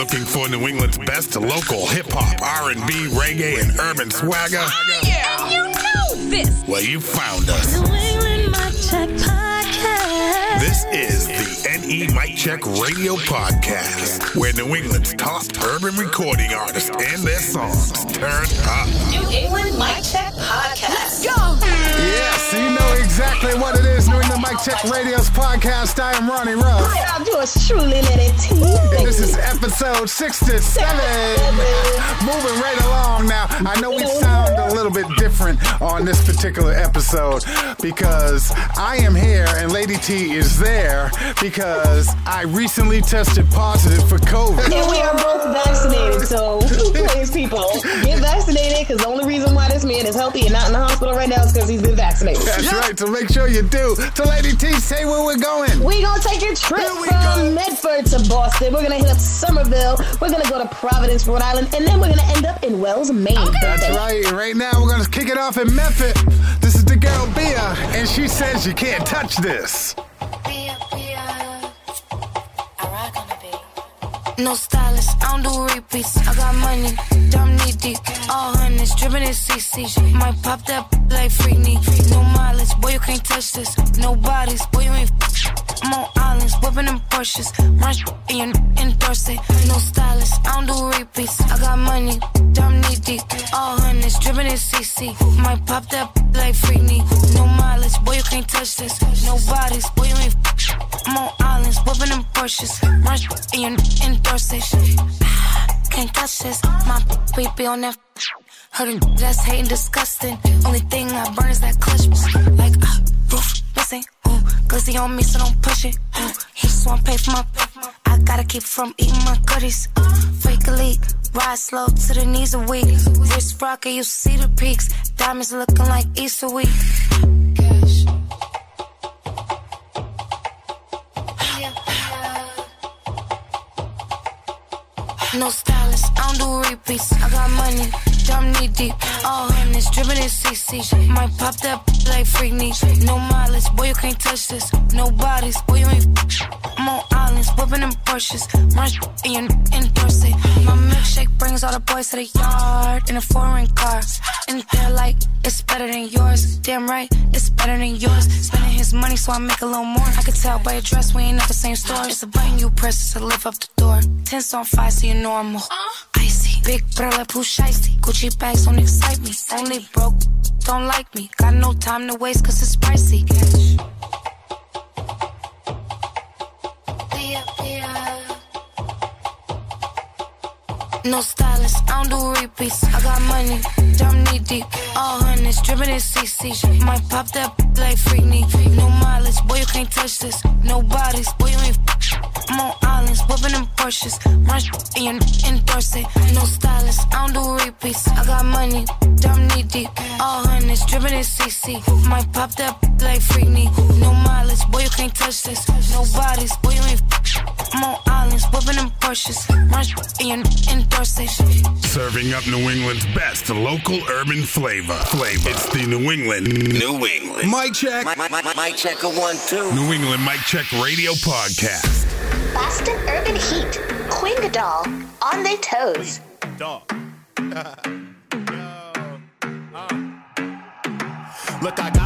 looking for New England's best local hip hop, R&B, reggae, and urban swagger? Oh, yeah, you know this. Well, you found us. New England Mic Check Podcast. This is the NE Mic Check Radio Podcast, where New England's top urban recording artists and their songs turn up. New England Mic Check Podcast. Let's Go. Yes, you know exactly what it is. New England Mic Check Radio's podcast. I am Ronnie Ruff. I'm yours truly, Lady T. And this is episode 67. Moving right along now. I know we sound a little bit different on this particular episode because I am here and Lady T is there because I recently tested positive for COVID. And we are both vaccinated, so please, people, get vaccinated because the only reason why this man is healthy and not in the hospital right now is because he's been vaccinated. That's right, so make sure you do. So, Lady T, say where we're going. We're gonna take a trip we from go. Medford to Boston. We're gonna hit up Somerville. We're gonna go to Providence, Rhode Island, and then we're gonna end up in Wells, Maine. That's right. Right now, we're going to kick it off in Memphis. This is the girl Bia, and she says you can't touch this. No stylist, I don't do repeats. I got money, dumb knee deep. All hundreds, dripping in CC. Might pop that like Freakney. No mileage, boy, you can't touch this. No bodies, boy, you ain't. I'm on islands, whipping them Porsches. Run and you endorse it. No stylist, I don't do repeats. I got money, dumb knee deep. All hundreds, dripping in CC. Might pop that like Freakney. No mileage, boy, you can't touch this. No bodies, boy, you ain't. I'm on islands, whipping them Porsches. Run and you endorse it. Can't touch this. My baby on that. Him that's hating disgusting. Only thing I burn is that clutch. Like, uh, roof missing. Ooh, glizzy on me, so don't push it. Ooh, he just wanna pay for my. I gotta keep from eating my goodies. Fake leak. Ride slow to the knees are weak. Wrist rocket, you see the peaks. Diamonds looking like Easter week. No stylist, I don't do repeats. I got money, dumb knee deep. All hundreds, dripping in CC. Might pop that like freak knee. No mileage, boy, you can't touch this. No bodies, boy, you ain't. I'm on whipping them Porsches. Run and you endorse it. My milkshake brings all the boys to the yard in a foreign car. And they're like, it's better than yours. Damn right, it's better than yours. Spending his money so I make a little more. I could tell by your dress we ain't at the same store. It's a button you press to lift up the door. Tense on fire so you know I'm more icy. Big brother push icy. Gucci bags don't excite me. Only broke, don't like me. Got no time to waste cause it's pricey. No stylist, I don't do repeats. I got money, dumb knee deep. All hundreds, dripping in CC. Might pop that like Freakney. No mileage, boy, you can't touch this. No bodies, boy, you ain't. I'm on islands, whipping them Porsches. Run you endorse it. No stylist, I don't do repeats. I got money, dumb knee deep. All hundreds, dripping in CC. Might pop that like Freakney. No mileage, boy, you can't touch this. No bodies, boy, you ain't. I'm on islands, whipping them Porsches. Run and you. Serving up New England's best local urban flavor. Flavor. It's the New England. New England. Mic check. My, my, my, my check a one, two. New England Mic Check Radio Podcast. Boston Urban Heat, Quingadol, on their toes. Uh. Look, I got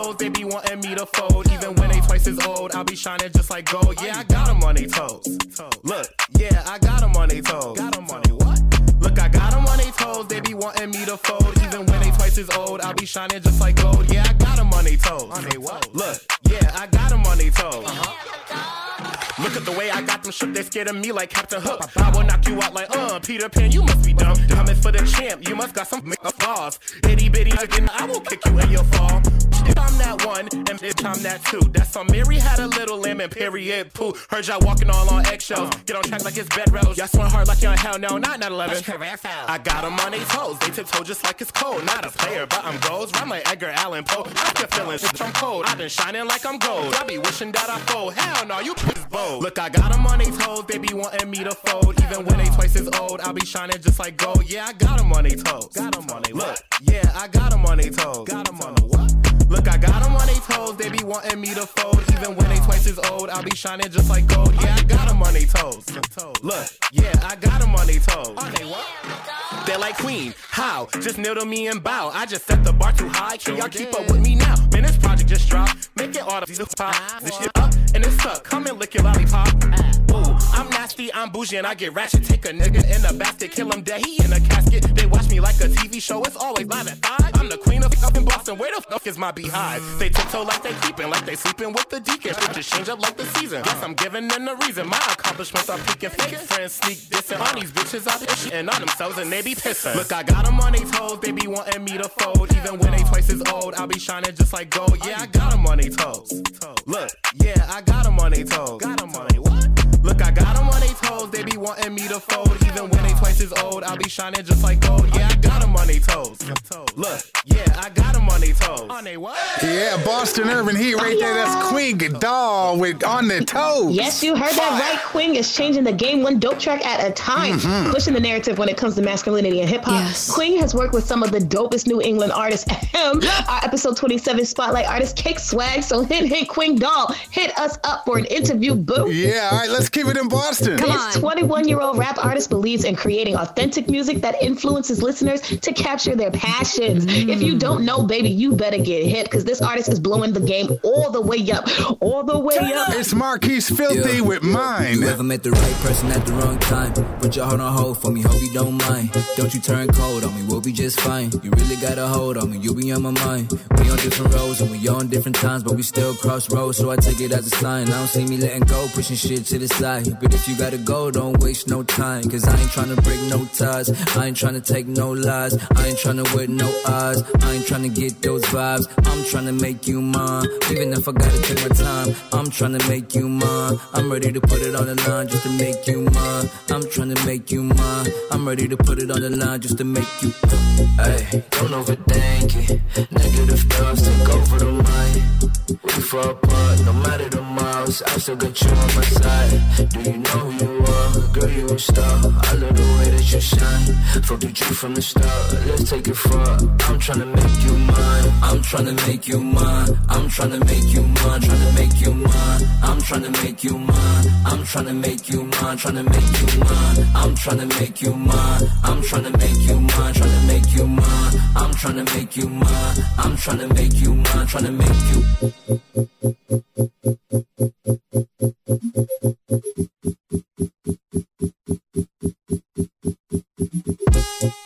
them on they be wanting me to fold. Even when they twice as old, I'll be shining just like gold. Yeah, I got them on they toes. Look, yeah, I got them on they toes. Got them on they what? Look, I got them on they toes, they be wanting me to fold. Even when they twice as old, I'll be shining just like gold. Yeah, I got them on they toes. On they what? Look, yeah, I got them on they toes. Look at the way I got them shook, they scared of me like Captain Hook. I will knock you out like, uh, Peter Pan, you must be dumb. Coming for the champ, you must got some flaws. Itty bitty again, I will kick you in your fall. If I'm that one, and if I'm that two. That's on Mary had a little lamb and period poo. Heard y'all walking all on eggshells. Get on track like it's bed rails. Y'all swing hard like y'all in hell no, not 9-11. I got them on they toes, they tiptoe just like it's cold. Not a player, but I'm goals. Rhyme like Edgar Allan Poe. I can feeling shit, I'm cold. I've been shining like I'm gold. I be wishing that I fold. Hell no, you is bold. Look, I got them on they toes, they be wanting me to fold. Even when they twice as old, I'll be shining just like gold. Yeah, I got them on they toes. Got them on they Look, yeah, I got them on they toes. Got them on the what? Look, I got them on their toes, they be wanting me to fold. Even when they twice as old, I'll be shining just like gold. Yeah, I got them on their toes. Look, yeah, I got them on their toes. They're like queen, how? Just kneel to me and bow. I just set the bar too high. Can y'all keep up with me now? Man, this project just dropped. Make it all the pop. This shit up and it's stuck. Come and lick your lollipop. Ooh, I'm nasty, I'm bougie, and I get ratchet. Take a nigga in the basket, kill him dead. He in a casket. They watch me like a TV show. It's always live at five. I'm the queen of up in Boston. Where the fuck is my beehive? They tiptoe like they keeping, like they sleeping with the deacon. It just change up like the season. Guess I'm giving them the reason. My accomplishments are peaking. Fake friends sneak dissing on these bitches out shitting on themselves and they be pissing. Look, I got them on their toes. They be wanting me to fold. Even when they twice as old, I'll be shining just like gold. Yeah, I got them on their toes. Look, yeah, I got them on their toes. Got them on what? Look, I got them on their toes. They be wanting me to fold. Even when they twice as old, I'll be shining just like gold. Yeah, I got them on their toes. Look, yeah, I got them on their toes. On their what? Yeah, Boston Urban Heat right there. That's Queen Gadal with On Their Toes. Yes, you heard that right. Queen is changing the game one dope track at a time, Mhm. pushing the narrative when it comes to masculinity and hip hop. Yes. Queen has worked with some of the dopest New England artists. Ahem. Our episode 27 spotlight artist Cake Swag. So hit hit Queen Doll, hit us up for an interview, boo. Yeah, all right, let's keep it in Boston. This 21 year old rap artist believes in creating authentic music that influences listeners to capture their passions. If you don't know, baby, you better get hit because this artist is blowing the game all the way up. All the way up. It's Marquise Filthy with mine. You ever met the right person at the wrong time? Put your heart on hold for me, hope you don't mind. Don't you turn cold on me, we'll be just fine. You really got a hold on me, you'll be on my mind. We on different roads and we on different times, but we still cross roads, so I take it as a sign. I don't see me letting go, pushing shit to the side. But if you gotta go, don't waste no time. Cause I ain't tryna break no ties, I ain't tryna take no lies, I ain't tryna win no eyes. I ain't tryna get those vibes. I'm tryna make you mine, even if I gotta take my time. I'm tryna make you mine, I'm ready to put it on the line just to make you mine. I'm tryna make you mine, I'm ready to put it on the line just to make you. Hey, don't overthink it. Negative thoughts take over the We fall apart, no matter the miles. I still got you on my side. Do you know who you are? Girl, you a star. I love the way that you shine. Fucked with you from the start. Let's take it far. I'm tryna make you mine. I'm tryna make you mine. I'm tryna make you mine. Tryna make you mine. I'm tryna make you mine. I'm tryna make you mine. Tryna make you mine. I'm tryna make you mine. I'm tryna make you mine. Tryna make you mine. I'm tryna make you mine. I'm tryna make you mine. Tryna make you.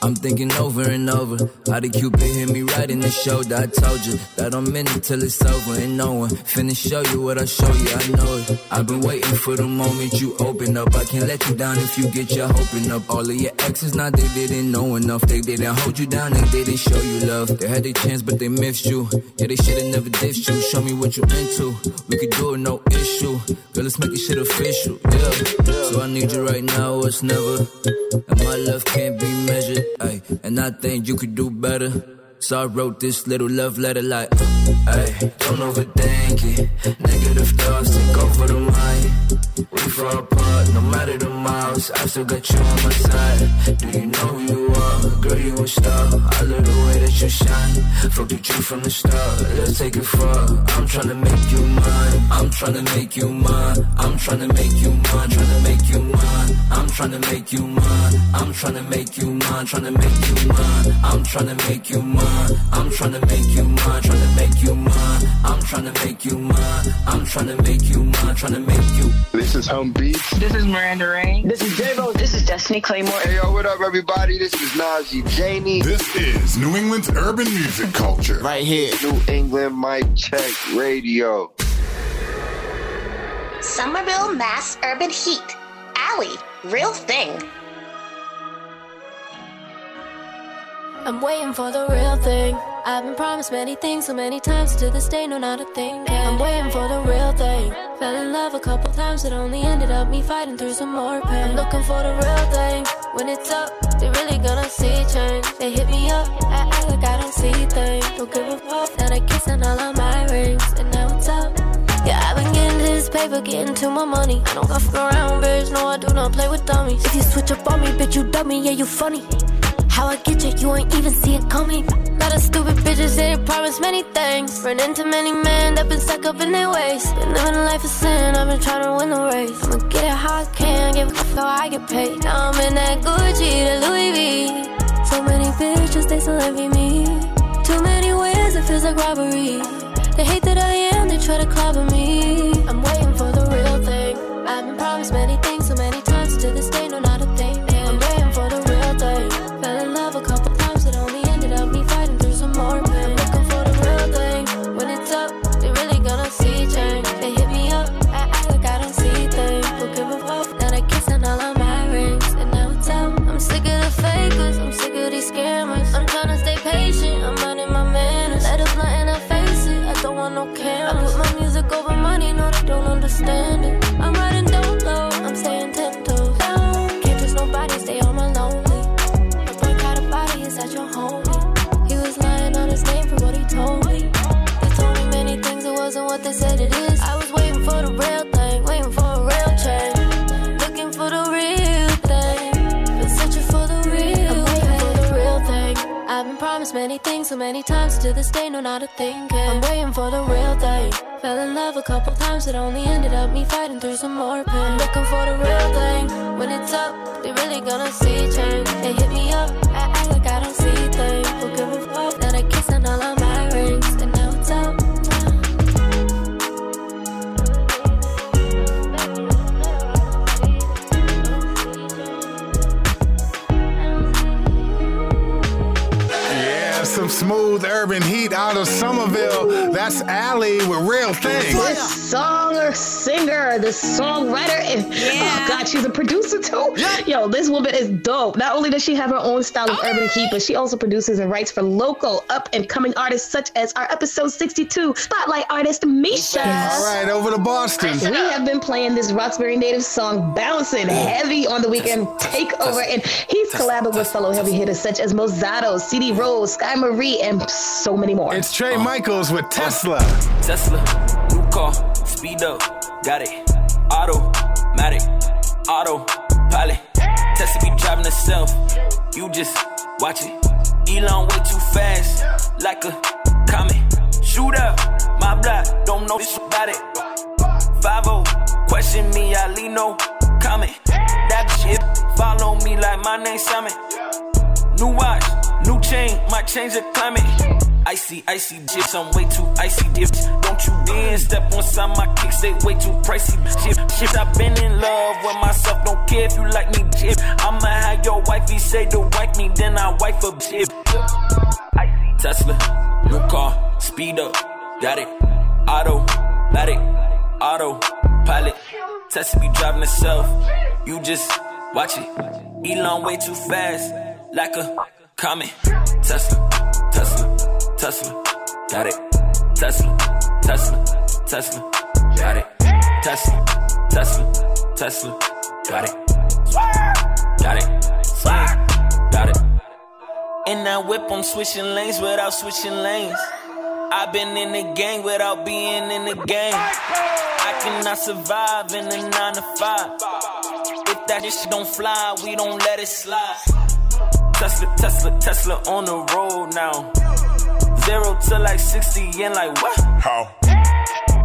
I'm thinking over and over how the Cupid hit me right in the shoulder. I told you that I'm in it till it's over and no one finna show you what I show you. I know it. I've been waiting for the moment you open up. I can't let you down if you get your hoping up. All of your exes now they didn't know enough. They didn't hold you down and they didn't show you love. They had their chance but they missed you. Yeah, they should've never dissed you. Show me what you into. We could do it, no issue. Girl, let's make this shit official. Yeah. So I need you right now, or it's never. And my love can't be measured. And I think you could do better. So I wrote this little love letter like, ay, don't overthink it. Negative thoughts take over the mind. We fall apart, no matter the miles. I still got you on my side. Do you know who you are? Girl, you a star. I love the way that you shine. Fucked with you from the start. Let's take it far. I'm tryna make you mine. I'm tryna make you mine. I'm tryna make you mine. Tryna make you mine. I'm tryna make you mine. I'm tryna make you mine. Tryna make you mine. I'm tryna make you mine. I'm tryna make you mine. Tryna make you mine. I'm tryna make you mine. I'm tryna make you mine. Tryna make you. This is Hum Beats. This is Miranda Rain. This is Devo. This is Destiny Claymore. Hey yo, what up, everybody? This is Najee Janie. This is New England's urban music culture. Right here. New England Mic Check Radio. Somerville Mass Urban Heat. Alley. Real thing. I'm waiting for the real thing. I've been promised many things so many times to this day, no, not a thing. I'm waiting for the real thing. Fell in love a couple times, it only ended up me fighting through some more pain. I'm looking for the real thing. When it's up, they really gonna see change. They hit me up, I act like I don't see things. Don't give a fuck that I kiss and all of my rings, and now it's up. Yeah, I've been getting this paper, getting to my money. I don't fuck around, bitch. No, I do not play with dummies. If you switch up on me, bitch, you dummy. Yeah, you funny. How I get you, you ain't even see it coming. lot of stupid bitches, they promise many things. Run into many men that been stuck up in their ways. Been living a life of sin, I've been trying to win the race. I'ma get it how I can, give a fuck how I get paid. Now I'm in that Gucci, that Louis V. So many bitches, they still envy me. Too many ways, it feels like robbery. They hate that I am, they try to clobber me. Day, no, not a thing. I'm waiting for the real thing. Fell in love a couple times, it only ended up me fighting through some more pain. I'm Looking for the real thing. When it's up, they really gonna see change. They hit me up, I song singer, the songwriter, and oh god, she's a producer too. Yo, this woman is dope. Not only does she have her own style of urban heat, but she also produces and writes for local up and coming artists such as our episode 62 spotlight artist Misha. All right, over to Boston. We have been playing this Roxbury native song Bouncing heavy on the weekend takeover, and he's collabed with fellow heavy hitters such as Mozado, CD Rose, Sky Marie, and so many more. It's Trey Michaels with Tesla. Tesla, new car, speed up, got it. Automatic, auto, pilot. Tesla be driving itself, you just watch it. Elon way too fast, like a comet. Shoot up, my block, don't know this about it. 5 question me, I leave no comment. That shit follow me like my name Summit. New watch, new chain, might change the climate. Icy, icy dips, I'm way too icy dips. Don't you dare step on some my kicks, they way too pricey. Shit, shit, I've been in love with myself, don't care if you like me, jip. I'ma have your wifey say to wipe me, then I wipe a jip. Tesla, new car, speed up, got it. Automatic, auto, pilot. Tesla be driving itself, you just watch it. Elon way too fast, like a comet. Tesla, Tesla, got it. Tesla, Tesla, Tesla, got it. Tesla, Tesla, Tesla, got it. Got it. Swag, Got it. In that whip, I'm switching lanes without switching lanes. I've been in the gang without being in the game. I cannot survive in a nine to five. If that shit don't fly, we don't let it slide. Tesla, Tesla, Tesla on the road now. Zero to like 60 and like what? How?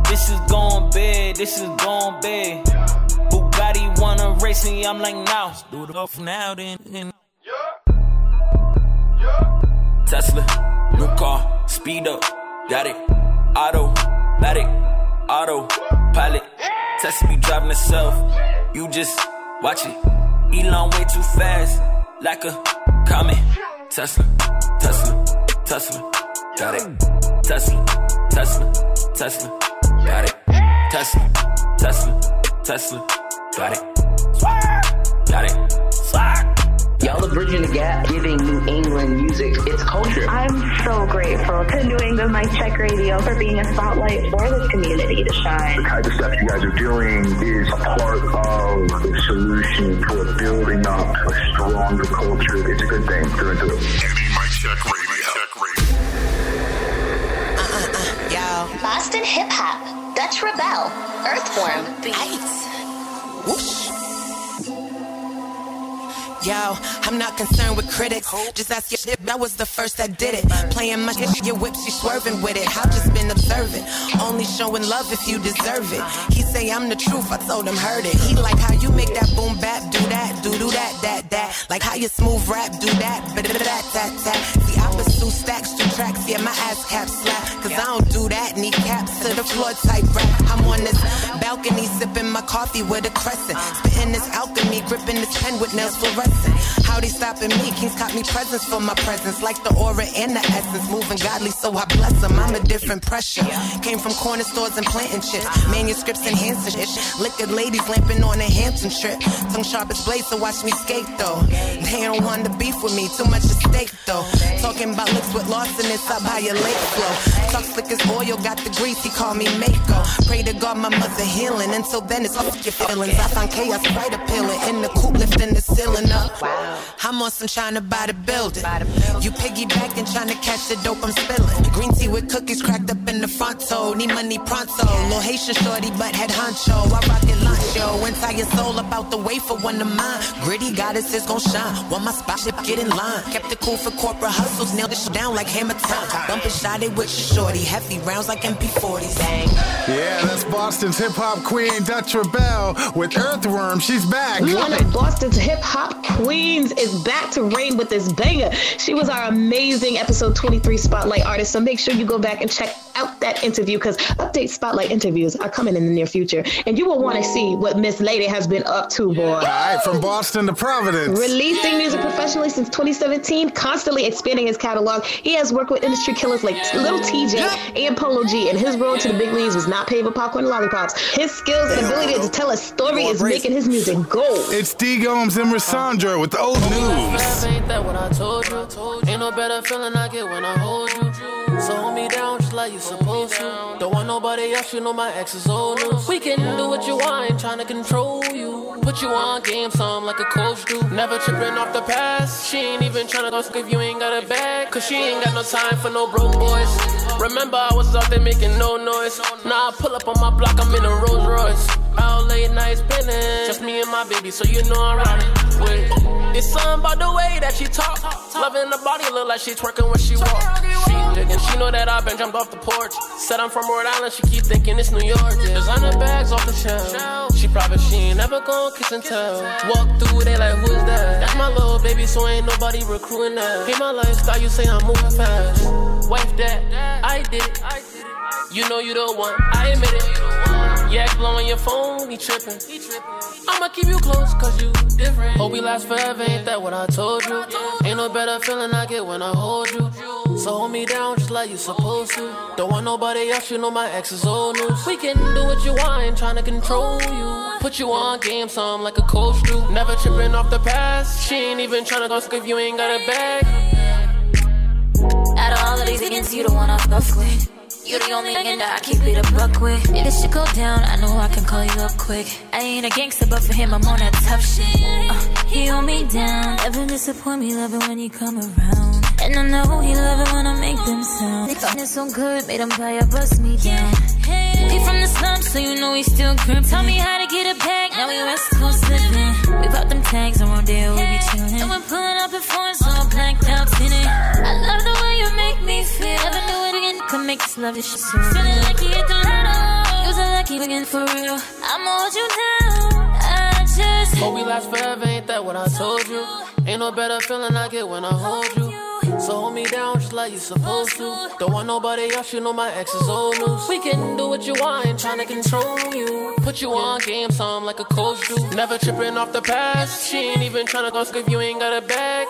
This is going bad, this is going bad. Bugatti wanna race me, I'm like now. Do it off now then. Tesla, new car, speed up, got it. Automatic, auto, pilot. Tesla be driving itself, you just watch it. Elon way too fast, like a comet. Tesla, Tesla, Tesla, got it. Tesla, Tesla, Tesla, got it. Tesla, Tesla, Tesla, got it. Got it. Swag. Y'all are bridging the gap, giving New England music its culture. I'm so grateful to New England Mic Check Radio for being a spotlight for this community to shine. The kind of stuff you guys are doing is part of the solution for building up a stronger culture. It's a good thing through and through. Mic check radio. Boston hip hop, Dutch ReBelle, Earthworm, Ice. Whoosh. Yo, I'm not concerned with critics. Just ask your shit, that was the first that did it. Playing my shit, your whip, she swerving with it. I've just been observing. Only showing love if you deserve it. He say I'm the truth, I told him heard it. He like how you make that boom bap, do that, do do that, that, that. Like how you smooth rap, do that, but that, that, that. See, I pursue stacks, do tracks, yeah, my ass cap slap. I don't do that, knee caps to the floor type rap. I'm on this balcony sipping coffee with a crescent. Spitting this alchemy, gripping this pen with nails fluorescent. How they stopping me? Kings caught me presents for my presence, like the aura and the essence. Moving godly, so I bless them. I'm a different pressure. Came from corner stores and planting shit. Manuscripts and hands shit. Liquid ladies lamping on a Hampton trip. Tongue sharp as blades, so watch me skate though. They don't want to beef with me, too much at stake though. Talking about looks with Lawson up by your lake flow. Talk slick as oil, got the grease, he call me Mako. Pray to God my mother healing. Until then, it's fuck your feelings. I find chaos right appealing. In the coop, lifting the ceiling up. Wow. I'm on some trying to buy the building. You piggybacking, trying to catch the dope I'm spilling. Green tea with cookies cracked up in the front toe. Need money pronto. Low Haitian shorty, but head honcho. I rock it lunch, yo. Entire soul about the way for one of mine. Gritty goddesses gon' shine. Want my spot, shit, get in line. Kept it cool for corporate hustles. Nailed this shit down like hammer time. Bumping shot it with your shorty. Heavy rounds like MP40s. Dang. Yeah, that's Boston's hip hop queen, Dutch ReBelle, with Earthworm. She's back. One of Boston's hip hop queens is back to reign with this banger. She was our amazing episode 23 Spotlight artist. So make sure you go back and check out that interview because update Spotlight interviews are coming in the near future. And you will want to see what Miss Lady has been up to, boy. All right, from Boston to Providence. Releasing music professionally since 2017, constantly expanding his catalog. He has worked with industry killers like Lil Tjay and Polo G, and his road to the big leagues was not paved with popcorn and lollipops. His skills and ability to tell a story is making his music gold. It's D Gomes and Rosandra with the old news. Ain't that what I told you? Ain't no better feeling I get when I hold you. So hold me down just like you're supposed to. Don't want nobody else, you know my ex is old news. We can do what you want, ain't trying to control you. Put you on game, some like a coach do. Never tripping off the past. She ain't even trying to go if you ain't got a bag. Cause she ain't got no time for no broke boys. Remember, I was out there making no noise. Now I pull up on my block, I'm in a Rolls Royce. Out late nights spinning. Just me and my baby, so you know I'm riding with. It's something about the way that she talk. Loving the body, look like she twerking when she walk. She digging, she know that I've been jumped off the porch. Said I'm from Rhode Island, she keep thinking it's New York. Designer bags off the shelf. She probably she ain't never gon' kiss and tell. Walk through, they like, who's that? That's my little baby, so ain't nobody recruiting that. Hate my lifestyle, you say I'm moving fast. Wife that, I did it. You know you the one, I admit it. Yeah, blowing your phone, he tripping. I'ma keep you close, cause you different. Hope we last forever, ain't that what I told you? Ain't no better feeling I get when I hold you. So hold me down just like you're supposed to. Don't want nobody else, you know my ex is old news. We can do what you want, ain't trying to control you. Put you on game, some like a coach do. Never tripping off the past. She ain't even trying to go if you ain't got a bag. Out of all of these niggas, you the one I fuck with. You the only nigga that I keep it a buck with. If this shit go down, I know I can call you up quick. I ain't a gangster, but for him, I'm on that tough shit. Uh, he hold me down. Never disappoint me, loving when you come around. And I know he love it when I make them sound. It's so good, made him buy a bust me down. He from the slums, so you know he still grip. Tell me how to get a bag, now we West Coast living. We pop them tags around there, we be chillin'. And we're pulling up in foreigns, all blacked out in it. I love the way you make me feel. Never knew it again, could make this love this shit so Feeling like you hit the lotto. You're so lucky again for real. I'ma hold you down. I just Hope we last forever, ain't that what I told you? Ain't no better feeling I get when I hold you. So hold me down just like you're supposed to. Don't want nobody else, you know my ex is old news. We can do what you want, ain't trying to control you. Put you on game, some like a coach do. Never tripping off the past. She ain't even trying to go if you ain't got a bag.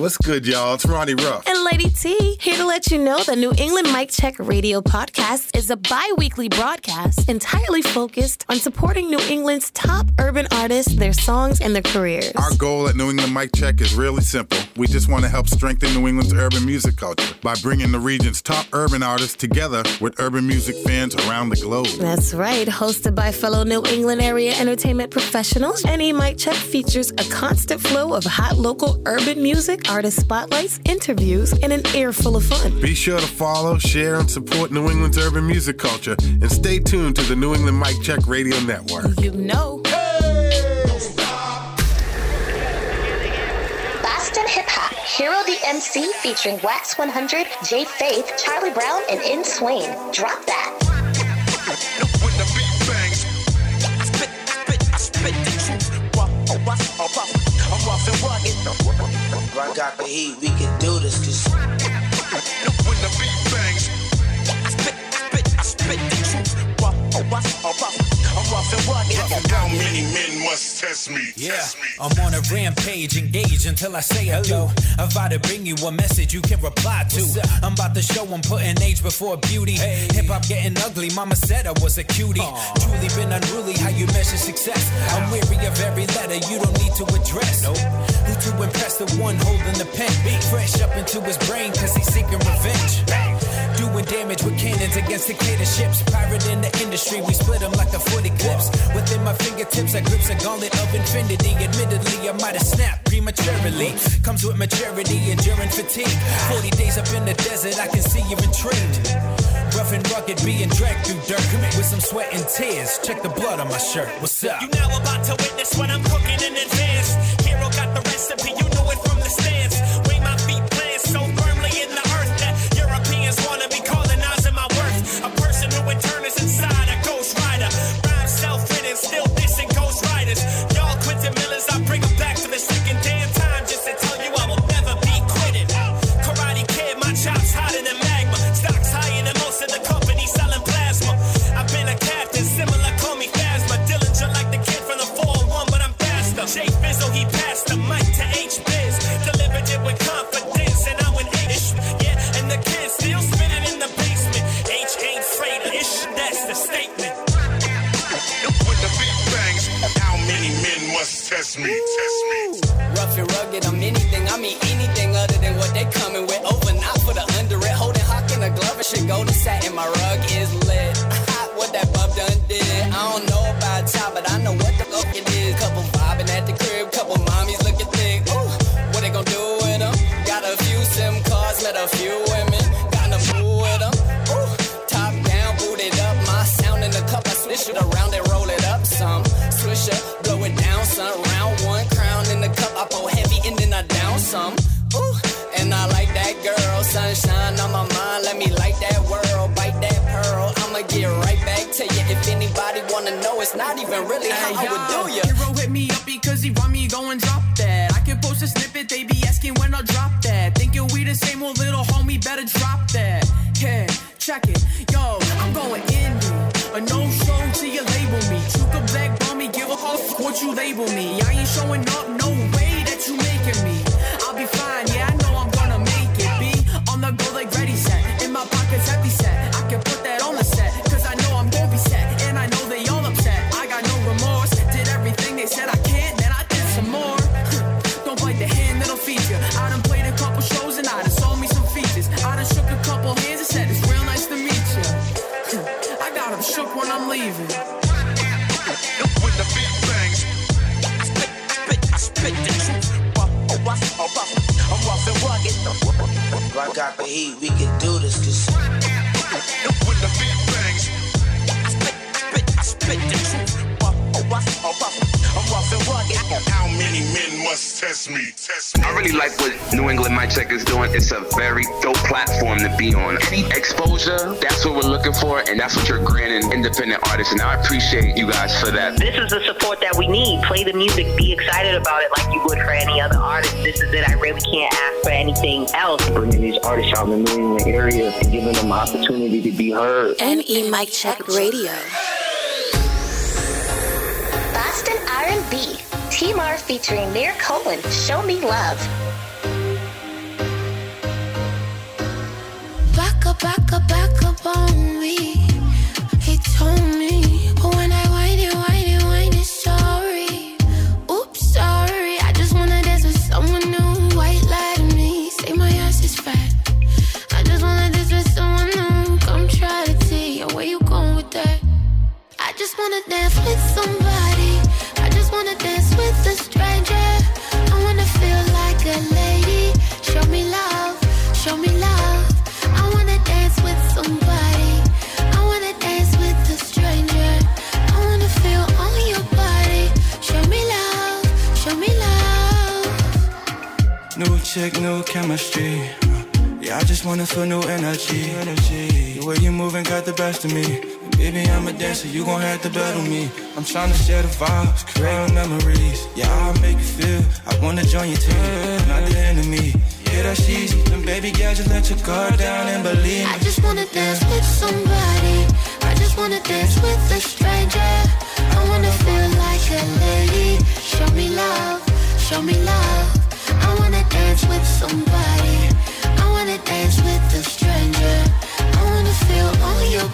What's good, y'all? It's Ronnie Ruff. And Lady T, here to let you know the New England Mic Check Radio podcast is a bi weekly broadcast entirely focused on supporting New England's top urban artists, their songs, and their careers. Our goal at New England Mic Check is really simple. We just want to help strengthen New England's urban music culture by bringing the region's top urban artists together with urban music fans around the globe. That's right, hosted by fellow New England area entertainment professionals. Any Mic Check features a constant flow of hot local urban music, artist spotlights, interviews, and an air full of fun. Be sure to follow, share, and support New England's urban music culture, and stay tuned to the New England Mic Check Radio Network. You know. Boston Hip Hop, Hero the MC featuring Wax 100, Jay Faith, Charlie Brown, and In Swain. Drop that. I got the heat, we can do this. Cause when the beat bangs, I spit, I spit, I spit the truth. I'm rough oh, rugged. How many men must test me? Yeah, I'm on a rampage, engage until I say hello. I'm about to bring you a message you can reply to. I'm about to show I'm putting age before beauty. Hey. Hip hop getting ugly, mama said I was a cutie. Truly been unruly how you measure success. I'm weary of every letter you don't need to address. Who to impress the one holding the pen? Fresh up into his brain cause he's seeking revenge. Doing damage with cannons against dictatorships. Pirate in the industry, we split them like a foot eclipse. Within my fingertips, I grips a gauntlet of infinity. Admittedly, I might have snapped prematurely. Comes with maturity, enduring fatigue. 40 days up in the desert, I can see you're intrigued. Rough and rugged, being dragged through dirt with some sweat and tears. Check the blood on my shirt. What's up? You now about to witness what I'm cooking in advance. Hero got the recipe, I mean anything other than what they coming with. Over, not for the under it. Holding hawk in a glove, and should go to satin. My rug it's not even really how I would do ya. Hero hit me up because he want me go and drop that. I can post a snippet, they be asking when I'll drop that. Thinking we the same old little homie, better drop that. Yeah, check it. Yo, I'm going indie. A no show till you label me. Chuka black bummy, give a fuck what you label me. I ain't showing up, We many men must test me? Test me. I really like what New England Mic Check is doing. It's a very dope platform to be on. Any exposure, that's what we're looking for, and that's what you're granting independent artists. And I appreciate you guys for that. This is the support that we need. Play the music, be excited about it like you would for any other artist. This is it. I really can't ask for anything else. Bringing these artists out in the New England area and giving them an opportunity to be heard. NE Mic Check Radio. Boston R&B. P-Mar featuring Mir Colin, Show Me Love. Back up, back up, back up on me. He told me, but when I whine it, whine it, whine, it, sorry. Oops, sorry. I just wanna dance with someone new. White lie to me, say my ass is fat. I just wanna dance with someone new. Come try to see where you going with that. I just wanna dance with somebody. Chemistry. Yeah, I just wanna feel new energy. energy. The way you moving got the best of me. Baby, I'm a dancer, you gon' have to battle me. I'm tryna share the vibes, create memories. Yeah, I'll make you feel. I wanna join your team, not the enemy. Yeah, that's easy. Then baby girl, just let your guard down and believe me. I just wanna dance with somebody. I just wanna dance with a stranger. I wanna feel like a lady. Show me love, show me love. I wanna dance with somebody. I wanna dance with a stranger. I wanna feel on your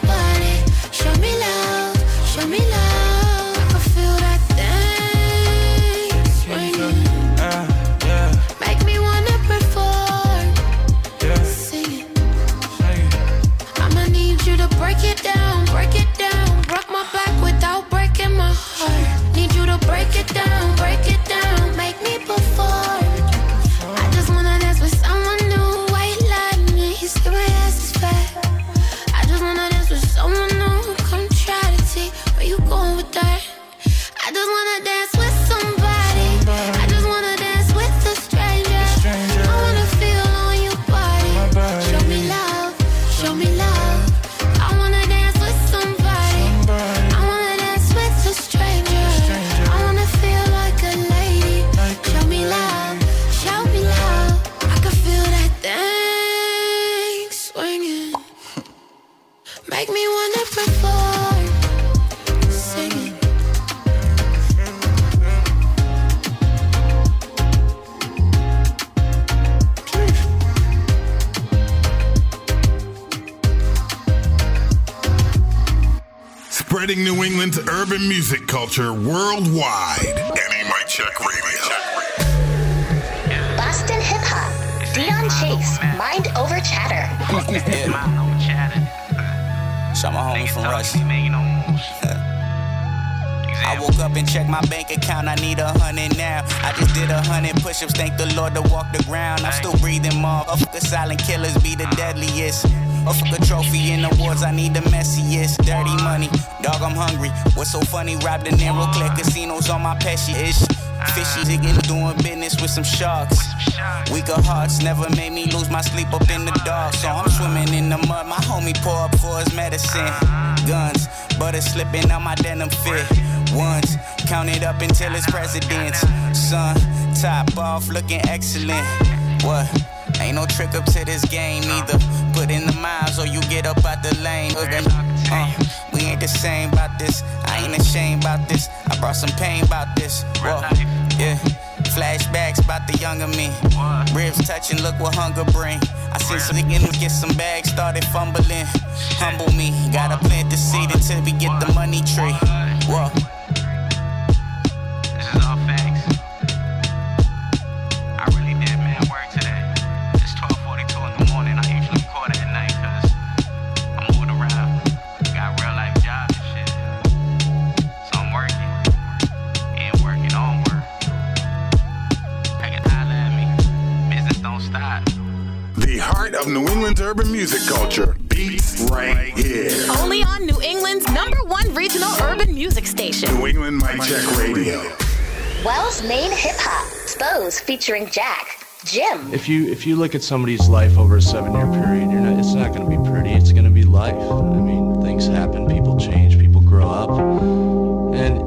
culture worldwide. NE Mic Check Radio. Boston hip hop. Dion Chase, Mind Over Chatter. Shout my homie from Rush. I woke up and checked my bank account. I need a hundred now. I just did a hundred push-ups. Thank the Lord to walk the ground. I'm still breathing more. Fuck the silent killers be the deadliest. A fuck a trophy in the wars. I need the messiest. Dirty money, dog. I'm hungry. What's so funny? Rob the narrow clear casinos on my peshy ish. Fishy digging, doing business with some sharks. Weaker hearts never made me lose my sleep up in the dark. So I'm swimming in the mud. My homie pour up for his medicine. Guns, butter slipping on my denim fit. Ones, count it up until it's presidents. Sun, top off, looking excellent. What? Ain't no trick up to this game either. Put in the miles or you get up out the lane. Uh, we ain't the same about this. I ain't ashamed about this. I brought some pain about this. Whoa, yeah. Flashbacks about the younger me. Ribs touching, look what hunger bring. I seen some niggas get some bags, started fumbling. Humble me, gotta plant the seed until we get the money tree. Whoa. Of New England's urban music culture beats right here. Only on New England's number one regional urban music station. New England Mic Check Radio. Wells Maine Hip Hop. Expose featuring Jack. Jim. If you if you look at somebody's life over a seven year period, you're not, it's not going to be pretty. It's going to be life. I mean, things happen, people change, people grow up, and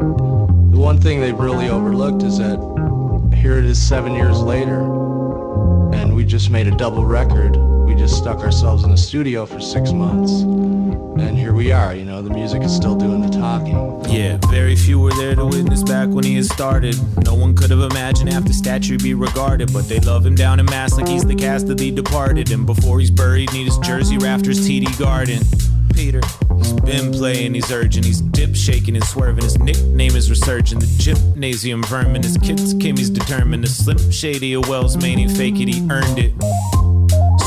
the one thing they've really overlooked is that here it is seven years later, and we just made a double record. We just stuck ourselves in the studio for six months. And here we are, you know, the music is still doing the talking. Yeah, very few were there to witness back when he had started. No one could have imagined after statue be regarded, but they love him down in mass like he's the cast of The Departed. And before he's buried, need his jersey rafters TD Garden. Peter, he's been playing, he's urging, he's dip shaking and swerving. His nickname is resurging, the gymnasium vermin. His kids, Kimmy's determined. The slim shady of Wells, man, he fake it, he earned it.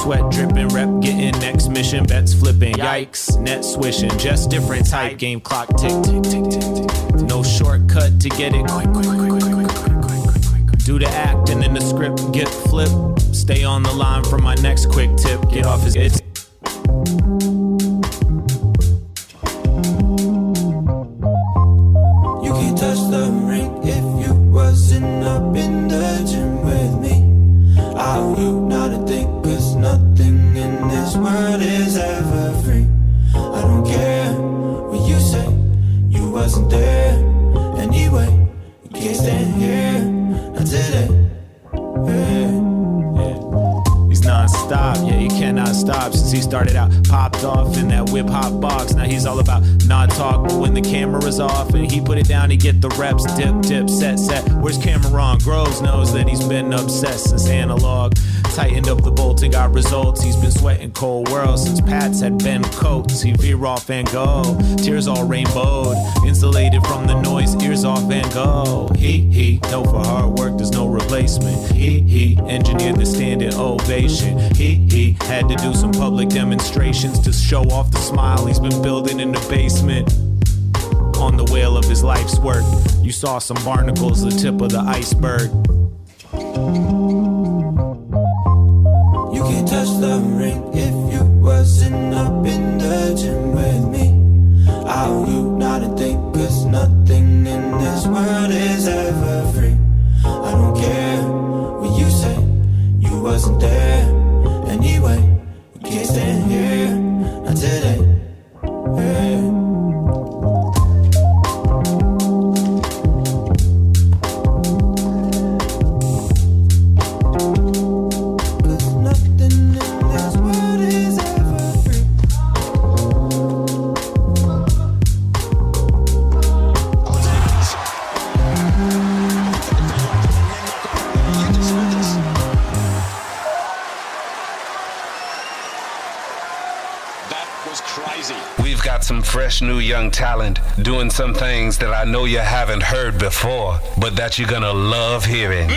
Sweat dripping, rep getting next mission, bets flipping. Yikes, net swishing, just different type. Game clock tick, tick, tick, tick, tick. No shortcut to get it quick, quick, quick, quick, quick, quick, quick, quick. Do the act and then the script get flipped. Stay on the line for my next quick tip. Get off his it's the reps, dip, dip, set, set. Where's Cameron? Groves knows that he's been obsessed since analog. Tightened up the bolt and got results. He's been sweating cold world since Pats had been coats. He veer off and go. Tears all rainbowed. Insulated from the noise, ears off and go. He, he, know for hard work, there's no replacement. He, he, engineered the standing ovation. He, he, had to do some public demonstrations to show off the smile he's been building in the basement. The whale of his life's work, you saw some barnacles, the tip of the iceberg. Some things that I know you haven't heard before, but that you're gonna love hearing.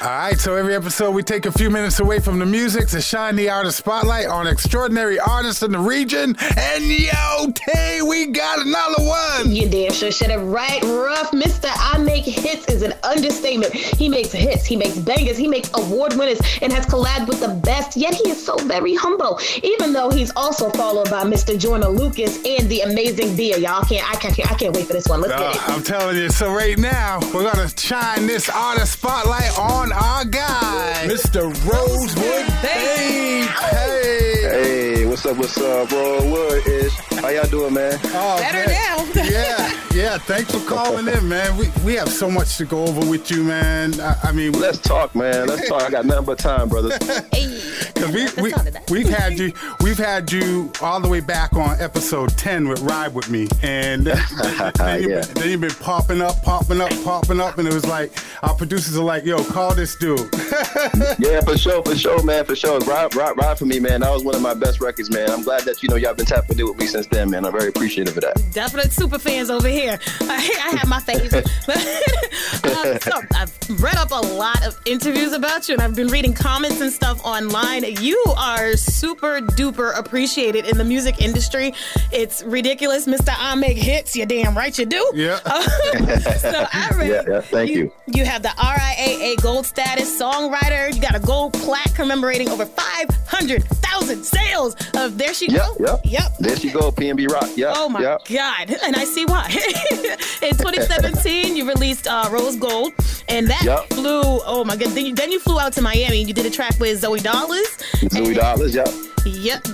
All right, so every episode we take a few minutes away from the music to shine the artist spotlight on extraordinary artists in the region. And yo, Tay, we got another one. You damn sure said it right, rough. Mr. I Make Hits is an understatement. He makes hits, he makes bangers, he makes award winners, and has collabed with the best. Yet he is so very humble, even though he's also followed by Mr. Joyner Lucas and the amazing Bia. Y'all can't, I can't, I can't wait for this one. Let's Uh, get it. I'm telling you. So right now we're gonna shine this artist spotlight on our guy, Mr. Rosewood Bape. Hey. Hey, what's up? What's up, bro? Wood ish. How y'all doing, man? Oh, Better man. yeah, yeah. Thanks for calling in, man. We we have so much to go over with you, man. I, I mean, let's talk, man. Let's talk. I got nothing but time, brothers. Because we, we, we've had you we've had you all the way back on episode 10 with Ride With Me. And then, then, you've Yeah. been, then you've been popping up, popping up, popping up. And it was like, our producers are like, yo, call this dude. yeah, for sure, for sure, man, for sure. Ride, ride, ride for me, man. That was one of my best records, man. I'm glad that you know y'all been tapping in with me since then, man. I'm very appreciative of that. Definite super fans over here. I, I have my faves. uh, so I've read up a lot of interviews about you, and I've been reading comments and stuff online. You are super duper appreciated in the music industry. It's ridiculous, Mister. I make hits. You damn right you do. Yeah. so I read. Yeah, yeah. Thank you. You have the RIAA Gold status songwriter. You got a gold plaque commemorating over 500,000 sales of There She Yep, Go. yep. Yep. There she go, PNB Rock. Yeah. Oh my yep. God. And I see why. in 2017, you released uh, Rose Gold, and that Yep. blew, oh my god! Then you, then you flew out to Miami and you did a track with Zoey Dollaz. Zoey Dollaz, yeah. Yep.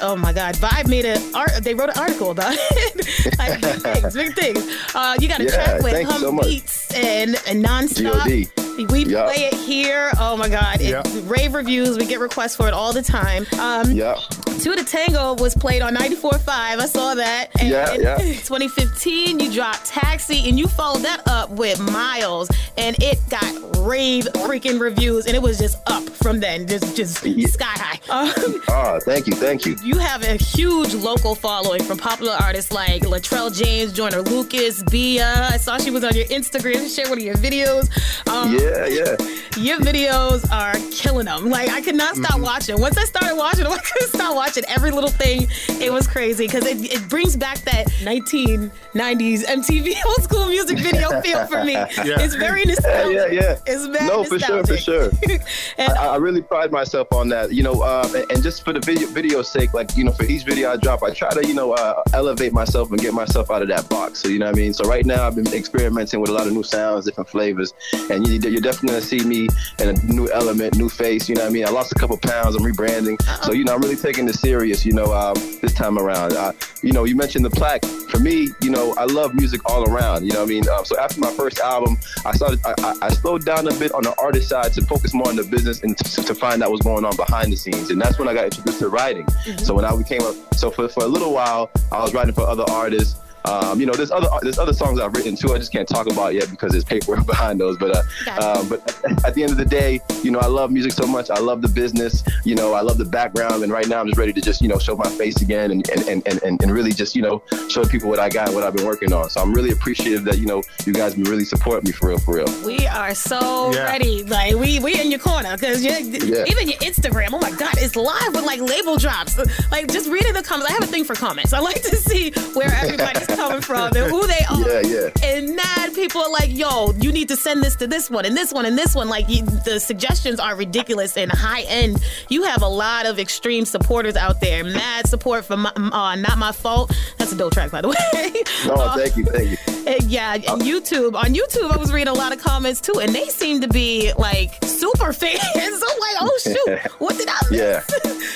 Oh my God. Vibe made a art. They wrote an article about it. like, big things, big things. Uh, you got a Yeah, track with Hum so. Beats and, and nonstop. G.O.D.. We Yeah. play it here. Oh my God. It, Yeah. Rave reviews. We get requests for it all the time. Um, Yeah. Two to Tango was played on 94.5. I saw that. And Yeah, in yeah. 2015, you dropped Taxi and you followed that up with Miles. And it got rave freaking reviews. And it was just up from then, just, just sky high. Um, Oh, thank you, thank you. you have a huge local following from popular artists like Latrell James, Joyner Lucas, Bia. I saw she was on your Instagram, She shared one of your videos. Um, Yeah, yeah. Yeah. Your videos are killing them. Like I could not stop watching. Once I started watching I couldn't stop watching every little thing. It was crazy because it, it brings back that 1990s MTV old school music video feel for me. It's very Yeah, nostalgic. yeah, yeah. It's very no, for sure, for nostalgic. sure. I, I really pride myself on that, you know, uh, and, and just for the video video's sake, like you know, for each video I drop, I try to you know uh, elevate myself and get myself out of that box. So you know what I mean. So right now I've been experimenting with a lot of new sounds, different flavors, and you, you're definitely gonna see me in a new element, new face. You know what I mean. I lost a couple pounds. I'm rebranding, so you know I'm really taking this serious. You know, um, this time around. Uh, you know, you mentioned the plaque. For me, you know, I love music all around. You know what I mean. Um, so after my first album, I started. I, I, slowed down a bit on the artist side to focus more on the business and to, to find out what's going on behind the scenes. And that's when I got introduced to writing. So when I became a so for, for a little while, I was writing for other artists. Um, you know, there's other there's other songs I've written too. I just can't talk about yet because there's paperwork behind those. But uh, um, but at the end of the day, you know, I love music so much. I love the business. You know, I love the background. And right now, I'm just ready to just you know show my face again and and, and, and, and really just you know show people what I got and what I've been working on. So I'm really appreciative that you know you guys been really supporting me for real, for real. We are so Yeah. ready. Like we we in your corner because Yeah. even your Instagram. Oh my God, it's live with like label drops. Like just reading the comments. I have a thing for comments. I like to see where everybody's coming from and who they are. Yeah, yeah. And mad people are like, "Yo, you need to send this to this one and this one and this one." Like you, the suggestions are ridiculous and high end. You have a lot of extreme supporters out there. Mad support for my, uh, not my fault. That's a dope track, by the way. No, Uh, thank you, thank you. yeah, and YouTube. On YouTube, I was reading a lot of comments too, and they seem to be like super fans. I'm like, oh shoot, what did I miss? Yeah.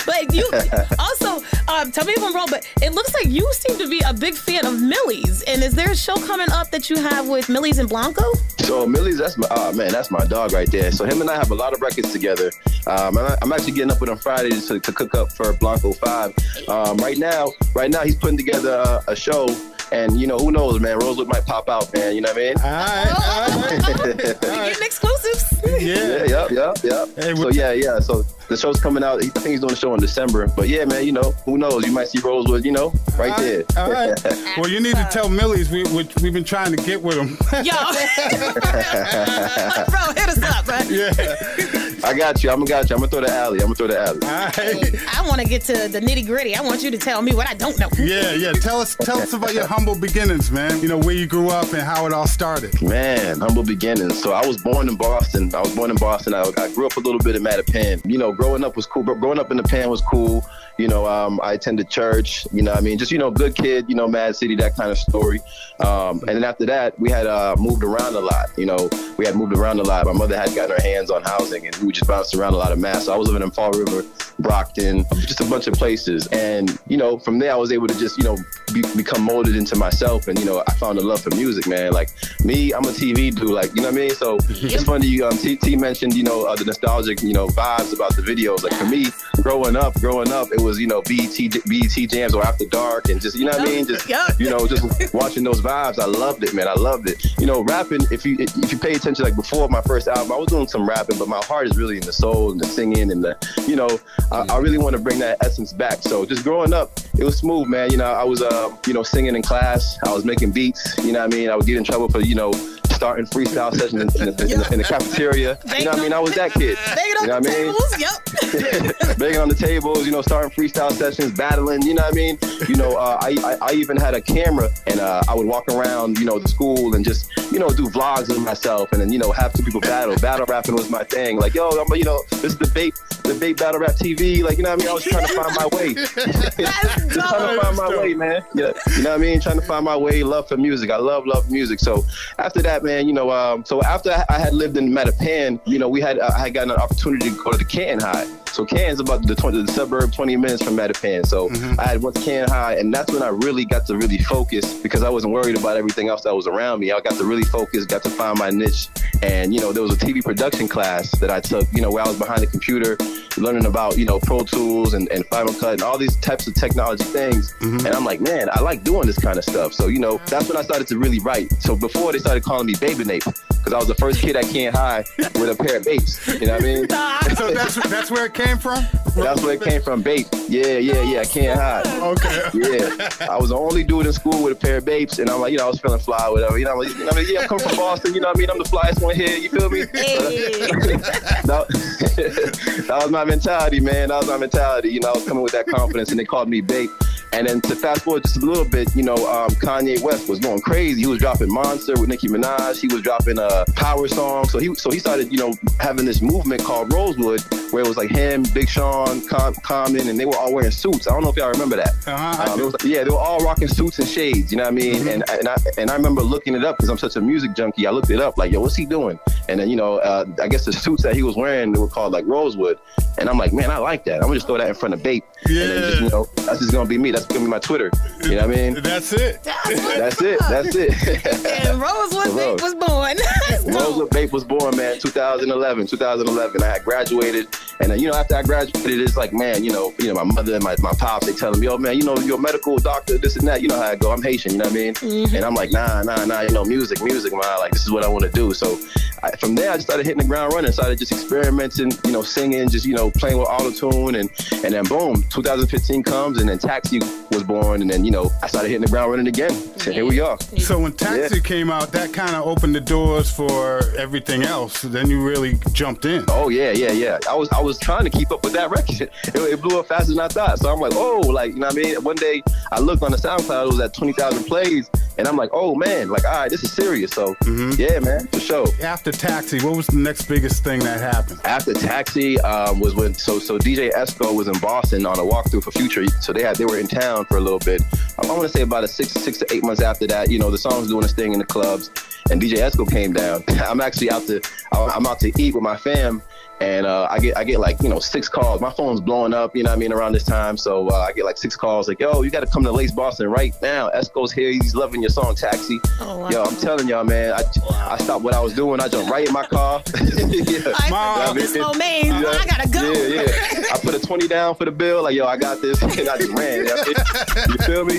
like you. Also, um, tell me if I'm wrong, but it looks like you seem to be a big fan of Millyz. And is there a show coming up that you have with Millyz and Blanco? So Millyz, that's my oh man, that's my dog right there. So him and I have a lot of records together. Um, I'm, actually getting up with him Friday to, to cook up for Blanco Five. Um, right now, right now he's putting together a, a show, and you know who knows, man, Rosewood might pop out, man. You know what I mean? Getting exclusives. Yeah, yeah, yeah, yep. so yeah, yeah. So the show's coming out. I think he's doing the show in December. But yeah, man, you know, who knows? You might see Rosewood, you know, right there. All right. Well, you need to tell Millyz we, we, we've been trying to get with him. Yo, bro, hit us up, bro. Yeah. I got you. I'm gonna got you. I'm gonna throw the alley. I'm gonna throw the alley. I want to get to the nitty gritty. I want you to tell me what I don't know. Yeah, yeah. Tell us, tell us about your humble beginnings, man. You know where you grew up and how it all started. Man, humble beginnings. So I was born in Boston. I was born in Boston. I, I grew up a little bit in Mattapan. You know, growing up was cool. Growing up in the pan was cool. You know, um, I attended church. You know, I mean, just you know, good kid. You know, Mad City, that kind of story. Um, and then after that, we had uh, moved around a lot. You know, we had moved around a lot. My mother had gotten her hands on housing, and we just bounced around a lot of mass. So I was living in Fall River, Brockton, just a bunch of places. And you know, from there, I was able to just you know be, become molded into myself. And you know, I found a love for music, man. Like me, I'm a TV dude. Like you know what I mean. So it's funny. You um, T, T mentioned you know uh, the nostalgic you know vibes about the videos. Like for me, growing up, growing up, it was you know BET BET jams or After Dark, and just you know what I mean. Just you know, just watching those vibes. I loved it, man. I loved it. You know, rapping. If you if you pay attention, like before my first album, I was doing some rapping, but my heart is really in the soul and the singing and the you know, I, I really want to bring that essence back. So just growing up, it was smooth, man. You know, I was uh, you know singing in class. I was making beats. You know what I mean? I would get in trouble for you know starting freestyle sessions in, in, the, in, the, in the cafeteria. You know what I mean? I was that kid. You know what I mean? Yep. banging on the tables, you know, starting freestyle sessions, battling, you know what I mean? You know, uh, I, I I even had a camera and uh, I would walk around, you know, the school and just, you know, do vlogs of myself and then, you know, have two people battle. Battle rapping was my thing. Like, yo, I'm, you know, this is debate, debate battle rap TV. Like, you know what I mean? I was trying to find my way. just trying to find my way, man. Yeah. You know what I mean? Trying to find my way, love for music. I love, love music. So after that, man, you know, um, so after I- had lived in Mattapan, you know, we had I had gotten an opportunity to go to the Canton High. So Canton's about the, 20, the suburb, 20 minutes from Mattapan. So mm-hmm. I had went to Canton High, and that's when I really got to really focus because I wasn't worried about everything else that was around me. I got to really focus, got to find my niche, and you know, there was a TV production class that I took, you know, where I was behind the computer, learning about you know Pro Tools and, and Final Cut and all these types of technology things. Mm-hmm. And I'm like, man, I like doing this kind of stuff. So you know, that's when I started to really write. So before they started calling me Baby Nape, because I was the first kid at Canton High with a pair of Bapes. You know what I mean? so that's that's where it came from. That's where it came from, Bape. Yeah, yeah, yeah. I can't hide. Okay. Yeah, I was the only dude in school with a pair of Bapes, and I'm like, you know, I was feeling fly, whatever. You know, I'm like, you know, what I mean, yeah, I'm coming from Boston. You know what I mean? I'm the flyest one here. You feel me? that, that was my mentality, man. That was my mentality. You know, I was coming with that confidence, and they called me Bape. And then to fast forward just a little bit, you know, um, Kanye West was going crazy. He was dropping Monster with Nicki Minaj. He was dropping a power song. So he so he started, you know, having this movement called Rosewood, where it was like him, Big Sean, Com- Common, and they were all wearing suits. I don't know if y'all remember that. Uh-huh, Um, was- yeah, they were all rocking suits and shades. You know what I mean? And and I and I remember looking it up because I'm such a music junkie. I looked it up, like, yo, what's he doing? And then you know, uh, I guess the suits that he was wearing they were called like Rosewood. And I'm like, man, I like that. I'm gonna just throw that in front of Bape. Yeah. And then just, you know, that's just gonna be me. That's gonna be my Twitter. You know what I mean? That's it. That's it. That's it. And Rosewood So Bape Rose. was born. Rosewood Bape was born, man, 2011. 2011. I had graduated, and then, you know, after I graduated, it's like, man, you know, you know, my mother and my, my pops, they telling me, oh man, you know, you're a medical doctor, this and that. You know how I go. I'm Haitian, you know what I mean? Mm-hmm. And I'm like, nah, nah, nah. You know, music, music, man. Like this is what I want to do. So I, from there, I just started hitting the ground running. Started just experimenting, you know, singing, just you know, playing with auto tune, and and then boom, 2015 comes, and then Taxi was born, and then you know, I started hitting the ground running again. So here we are. So when Taxi came out, that kind of opened the doors for everything else. Then you really jumped in. Oh yeah, yeah, yeah. I was I was trying to keep up with that record. It, it blew up faster than I thought. So I'm like, oh, like you know what I mean. One day I looked on the SoundCloud, it was at twenty thousand plays, and I'm like, oh man, like all right, this is serious. So yeah, man, for sure. After Taxi, what was the next biggest thing that happened? After Taxi um, was when so so DJ Esco was in Boston on a walkthrough for Future. So they had they were in town for a little bit. I want to say about a six six to eight months after that. You know, the song's doing its thing in the clubs, and DJ Esco came down. I'm actually out to I'm out to eat with my fam. And uh, I get I get like you know six calls. My phone's blowing up, you know what I mean, around this time. So uh, I get like six calls, like yo, you got to come to Lace Boston right now. Esco's here. He's loving your song, Taxi. Yo, I'm telling y'all, man. I, I stopped what I was doing. I jumped right in my car. yeah. I forget this low man. I gotta go. Yeah, yeah. I put a 20 down for the bill. Like, yo, I got this. And I just ran. You, know I mean? You feel me?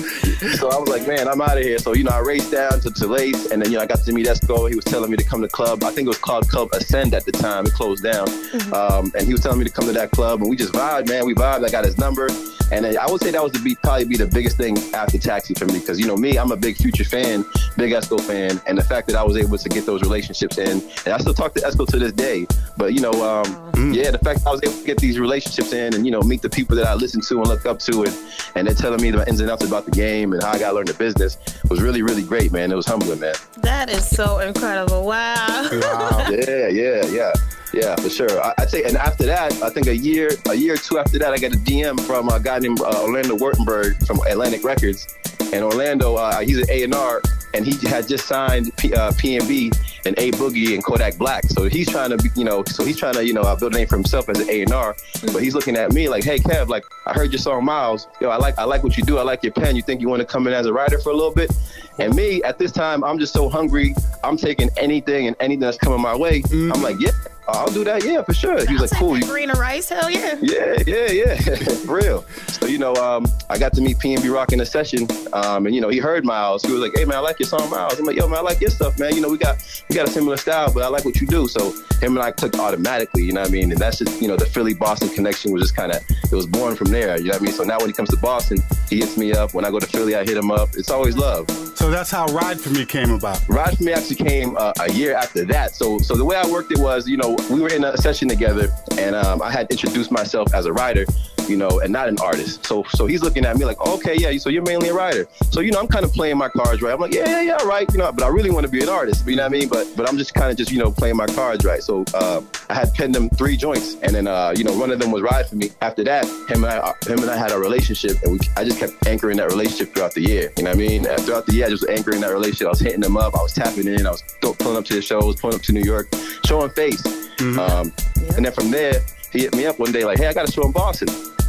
So I was like, man, I'm out of here. So, you know, I raced down to, to Lace and then, you know, I got to meet Esco. He was telling me to come to club. I think it was called Club Ascend at the time. It closed down. Um, and he was telling me to come to that club and we just vibed, man. We vibed. I got his number. And I would say that was the be, probably be the biggest thing after Taxi for me because you know me, I'm a big Future fan, big Esco fan, and the fact that I was able to get those relationships in, and I still talk to Esco to this day. But you know, um, yeah, the fact that I was able to get these relationships in, and you know, meet the people that I listen to and look up to, and and they're telling me the ins and outs about the game and how I got to learn the business was really, really great, man. It was humbling, man. That is so incredible. Wow. yeah, yeah, yeah. Yeah, for sure. I, say, and after that, I think a year, a year or two after that, I got a DM from a guy named uh, Orlando Wertenberg from Atlantic Records, and Orlando, uh, he's an A and R, and he had just signed P, uh, PNB and A Boogie and Kodak Black. So he's trying to, be, you know, so he's trying to, you know, uh, build a name for himself as an A and R. But he's looking at me like, hey, Kev, like I heard your song Miles. Yo, I like, I like what you do. I like your pen. You think you want to come in as a writer for a little bit? And me, at this time, I'm just so hungry. I'm taking anything and anything that's coming my way. I'm like, yeah, I'll do that. Yeah, for sure. He was like, cool. You- Green or rice? Hell yeah. yeah, yeah, yeah, for real. So you know, um, I got to meet PNB Rock in a session, um, and you know, he heard Miles. He was like, "Hey man, I like your song, Miles." I'm like, "Yo man, I like your stuff, man. You know, we got we got a similar style, but I like what you do." So him and I clicked automatically. You know what I mean? And that's just you know, the Philly Boston connection was just kind of it was born from there. You know what I mean? So now when he comes to Boston, he hits me up. When I go to Philly, I hit him up. It's always love. So that's how Ride for Me came about. Ride for Me actually came uh, a year after that. So, so the way I worked it was, you know, we were in a session together, and um, I had introduced myself as a writer, you know, and not an artist. So, so he's looking at me like, okay, yeah, so you're mainly a writer. So, you know, I'm kind of playing my cards right. I'm like, yeah, yeah, yeah, right, you know, but I really want to be an artist. You know what I mean? But, but I'm just kind of just, you know, playing my cards right. So, uh, I had penned them three joints, and then, uh, you know, one of them was Ride for Me. After that, him and I, him and I had a relationship, and we, I just kept anchoring that relationship throughout the year. You know what I mean? And throughout the year, I just was anchoring that relationship. I was hitting them up. I was tapping in. I was pulling up to the shows, pulling up to New York, showing face. Um, and then from there, he hit me up one day like, "Hey, I got a show in Boston."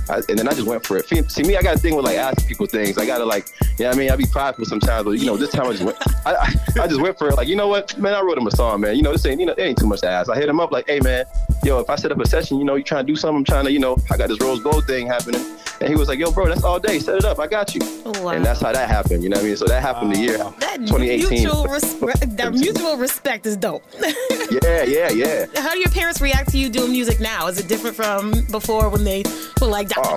I, and then I just went for it. See- me, I got a thing with like asking people things. I gotta like, you know what I mean? I be prideful sometimes, but you know, this time I just went. I, I, I just went for it. Like, you know what, man? I wrote him a song, man. You know, this ain't you know, it ain't too much to ask. I hit him up like, hey, man, yo, if I set up a session, you know, you trying to do something, I'm trying to, you know, I got this rose gold thing happening. And he was like, yo, bro, that's all day. Set it up. I got you. wow. And that's how that happened. You know what I mean? So that happened the year That 2018. mutual respect, that mutual respect is dope. Yeah, yeah, yeah. How do your parents react to you doing music now? Is it different from before when they were like, Oh.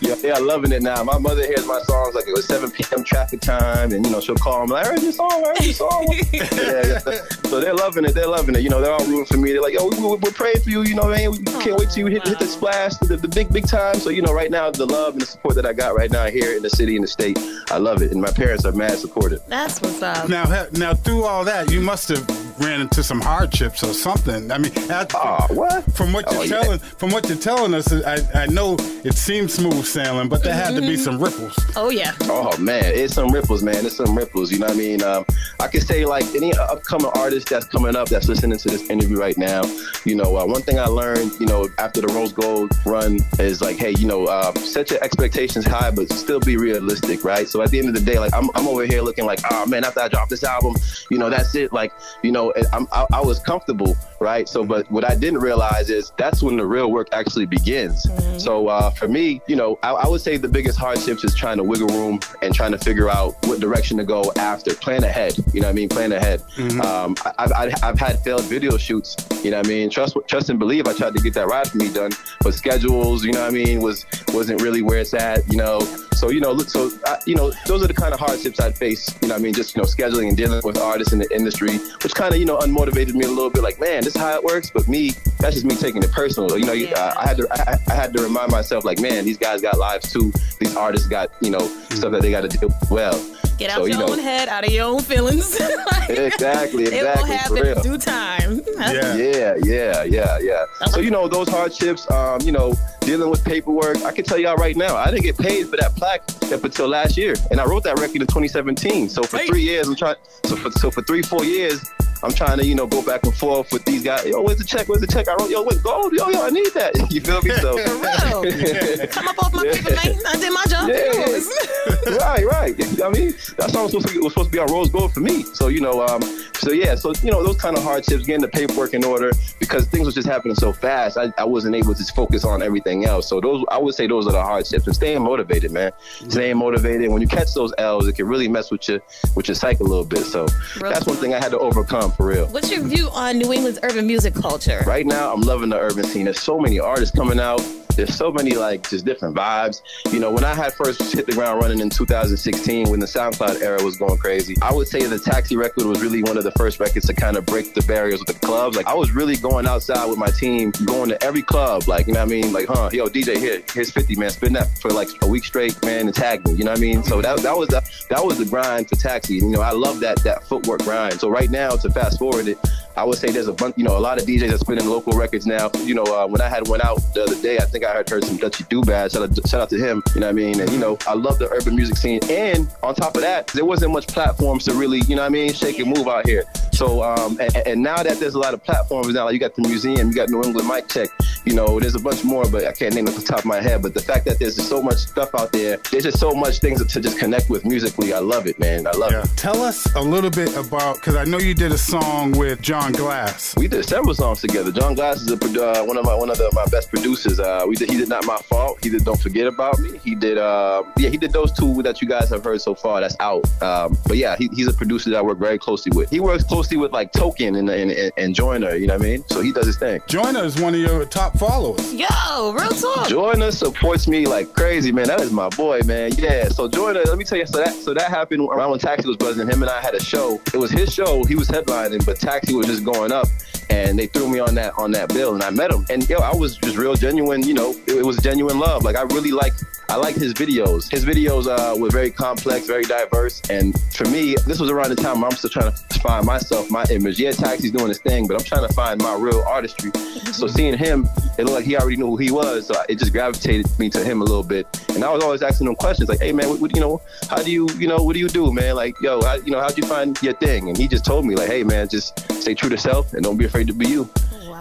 yeah, they are loving it now. My mother hears my songs like it was 7 p.m. traffic time, and you know she'll call me like, "I heard your song, I heard your song." yeah, yeah. So they're loving it. They're loving it. You know, they're all rooting for me. They're like, "Yo, we, we, we're praying for you." You know, man, we can't wait till you hit, hit the splash, the, the big, big time. So you know, right now, the love and the support that I got right now here in the city and the state, I love it, and my parents are mad supportive. That's what's up. Now, now through all that, you must have ran into some hardships or something. I mean, at, ah, what? From what oh, you're Oh, yeah. telling, from what you're telling us, I, I know it seems smooth sailing, but there had to be some ripples. Oh yeah. Oh man, it's some ripples, man. It's some ripples. You know what I mean? Um, I can say like any upcoming artist that's coming up that's listening to this interview right now. You know, uh, one thing I learned, you know, after the Rose Gold run is like, hey, you know, um, set your expectations high, but still be realistic, right? So at the end of the day, like I'm, I'm over here looking like, oh man, after I drop this album, you know, that's it. Like, you know, I'm, I, I was comfortable, right? So, but what I didn't realize is that's when the real work actually begins. So uh, for me, you know, I, I would say the biggest hardships is trying to wiggle room and trying to figure out what direction to go after. Plan ahead, you know what I mean? Plan ahead. Um, I, I've, I've- I've had failed video shoots, you know what I mean? Trust, trust and believe. I tried to get that ride for me done, but schedules, you know what I mean, was wasn't really where it's at, you know. So you know, look, so I, you know, those are the kind of hardships I'd face. You know, what I mean, just you know, scheduling and dealing with artists in the industry, which kind of you know unmotivated me a little bit. Like, man, this is how it works. But me, that's just me taking it personal. You know, you I, I had to I, I had to remind myself, like, man, these guys got lives too. These artists got you know stuff that they got to deal with well. Get out so, your you know, own head, out of your own feelings. exactly, it will exactly, for happen real. in due time. Yeah, yeah, yeah, yeah. So you know those hardships. Um, you know, dealing with paperwork. I can tell y'all right now, I didn't get paid for that plaque up until last year, and I wrote that record in 2017. So for three years, I'm trying. So for so for three, four years. I'm trying to, you know, go back and forth with these guys. Yo, where's the check? Where's the check? I wrote, yo, wait, gold. Yo, yo, I need that. You feel me? So, Come up off my paper, man. I did my job. Yeah, right, right. I mean, that song was supposed to be, was supposed to be on Rose Gold for me. So you know, um, so yeah, so you know, those kind of hardships, getting the paperwork in order because things was just happening so fast. I, I wasn't able to focus on everything else. So those, I would say, those are the hardships. And staying motivated, man. Staying motivated. When you catch those L's, it can really mess with your with your psyche a little bit. So Real that's one thing I had to overcome for real. What's your view on New England's urban music culture? Right now, I'm loving the urban scene. There's so many artists coming out. There's so many like just different vibes. You know, when I had first hit the ground running in 2016, when the SoundCloud era was going crazy, I would say the Taxi record was really one of the first records to kind of break the barriers with the clubs. Like I was really going outside with my team, going to every club. Like you know what I mean? Like, huh, yo, DJ, here, here's 50, man. Spin that for like a week straight, man, and tag me. You know what I mean? So that that was the, that was the grind for Taxi. You know, I love that that footwork grind. So right now, to fast forward it. I would say there's a bunch, you know, a lot of DJs that spinning local records now. You know, uh, when I had went out the other day, I think I heard, heard some Dutchy Do Bad. Shout out, shout out to him. You know what I mean? And you know, I love the urban music scene. And on top of that, there wasn't much platforms to really, you know what I mean, shake and move out here. So, um, and, and now that there's a lot of platforms now, like you got the museum, you got New England Mic Check. You know, there's a bunch more, but I can't name it off the top of my head. But the fact that there's just so much stuff out there, there's just so much things to just connect with musically. I love it, man. I love it. Tell us a little bit about because I know you did a song with John Glass. We did several songs together. John Glass is a, uh, one of my one of the, my best producers. Uh, we did, he did not my fault. He did Don't Forget About Me. He did uh, yeah he did those two that you guys have heard so far. That's out. Um, but yeah, he, he's a producer that I work very closely with. He works closely with like Token and and, and, and Joyner. You know what I mean? So he does his thing. Joyner is one of your top followers. Yo, real talk. Joyner supports me like crazy, man. That is my boy, man. Yeah. So Joyner, let me tell you. So that so that happened around when Taxi was buzzing. Him and I had a show. It was his show. He was headlining, but Taxi was just going up, and they threw me on that on that bill, and I met him. And yo, I was just real genuine. You know, it, it was genuine love. Like I really like I like his videos. His videos uh, were very complex, very diverse, and for me, this was around the time where I'm still trying to find myself, my image. Yeah, Taxi's doing his thing, but I'm trying to find my real artistry. So seeing him, it looked like he already knew who he was. So it just gravitated me to him a little bit. And I was always asking him questions like, "Hey man, what, what you know? How do you you know what do you do, man? Like, yo, how, you know, how'd you find your thing?" And he just told me like, "Hey man, just stay true to self and don't be afraid to be you."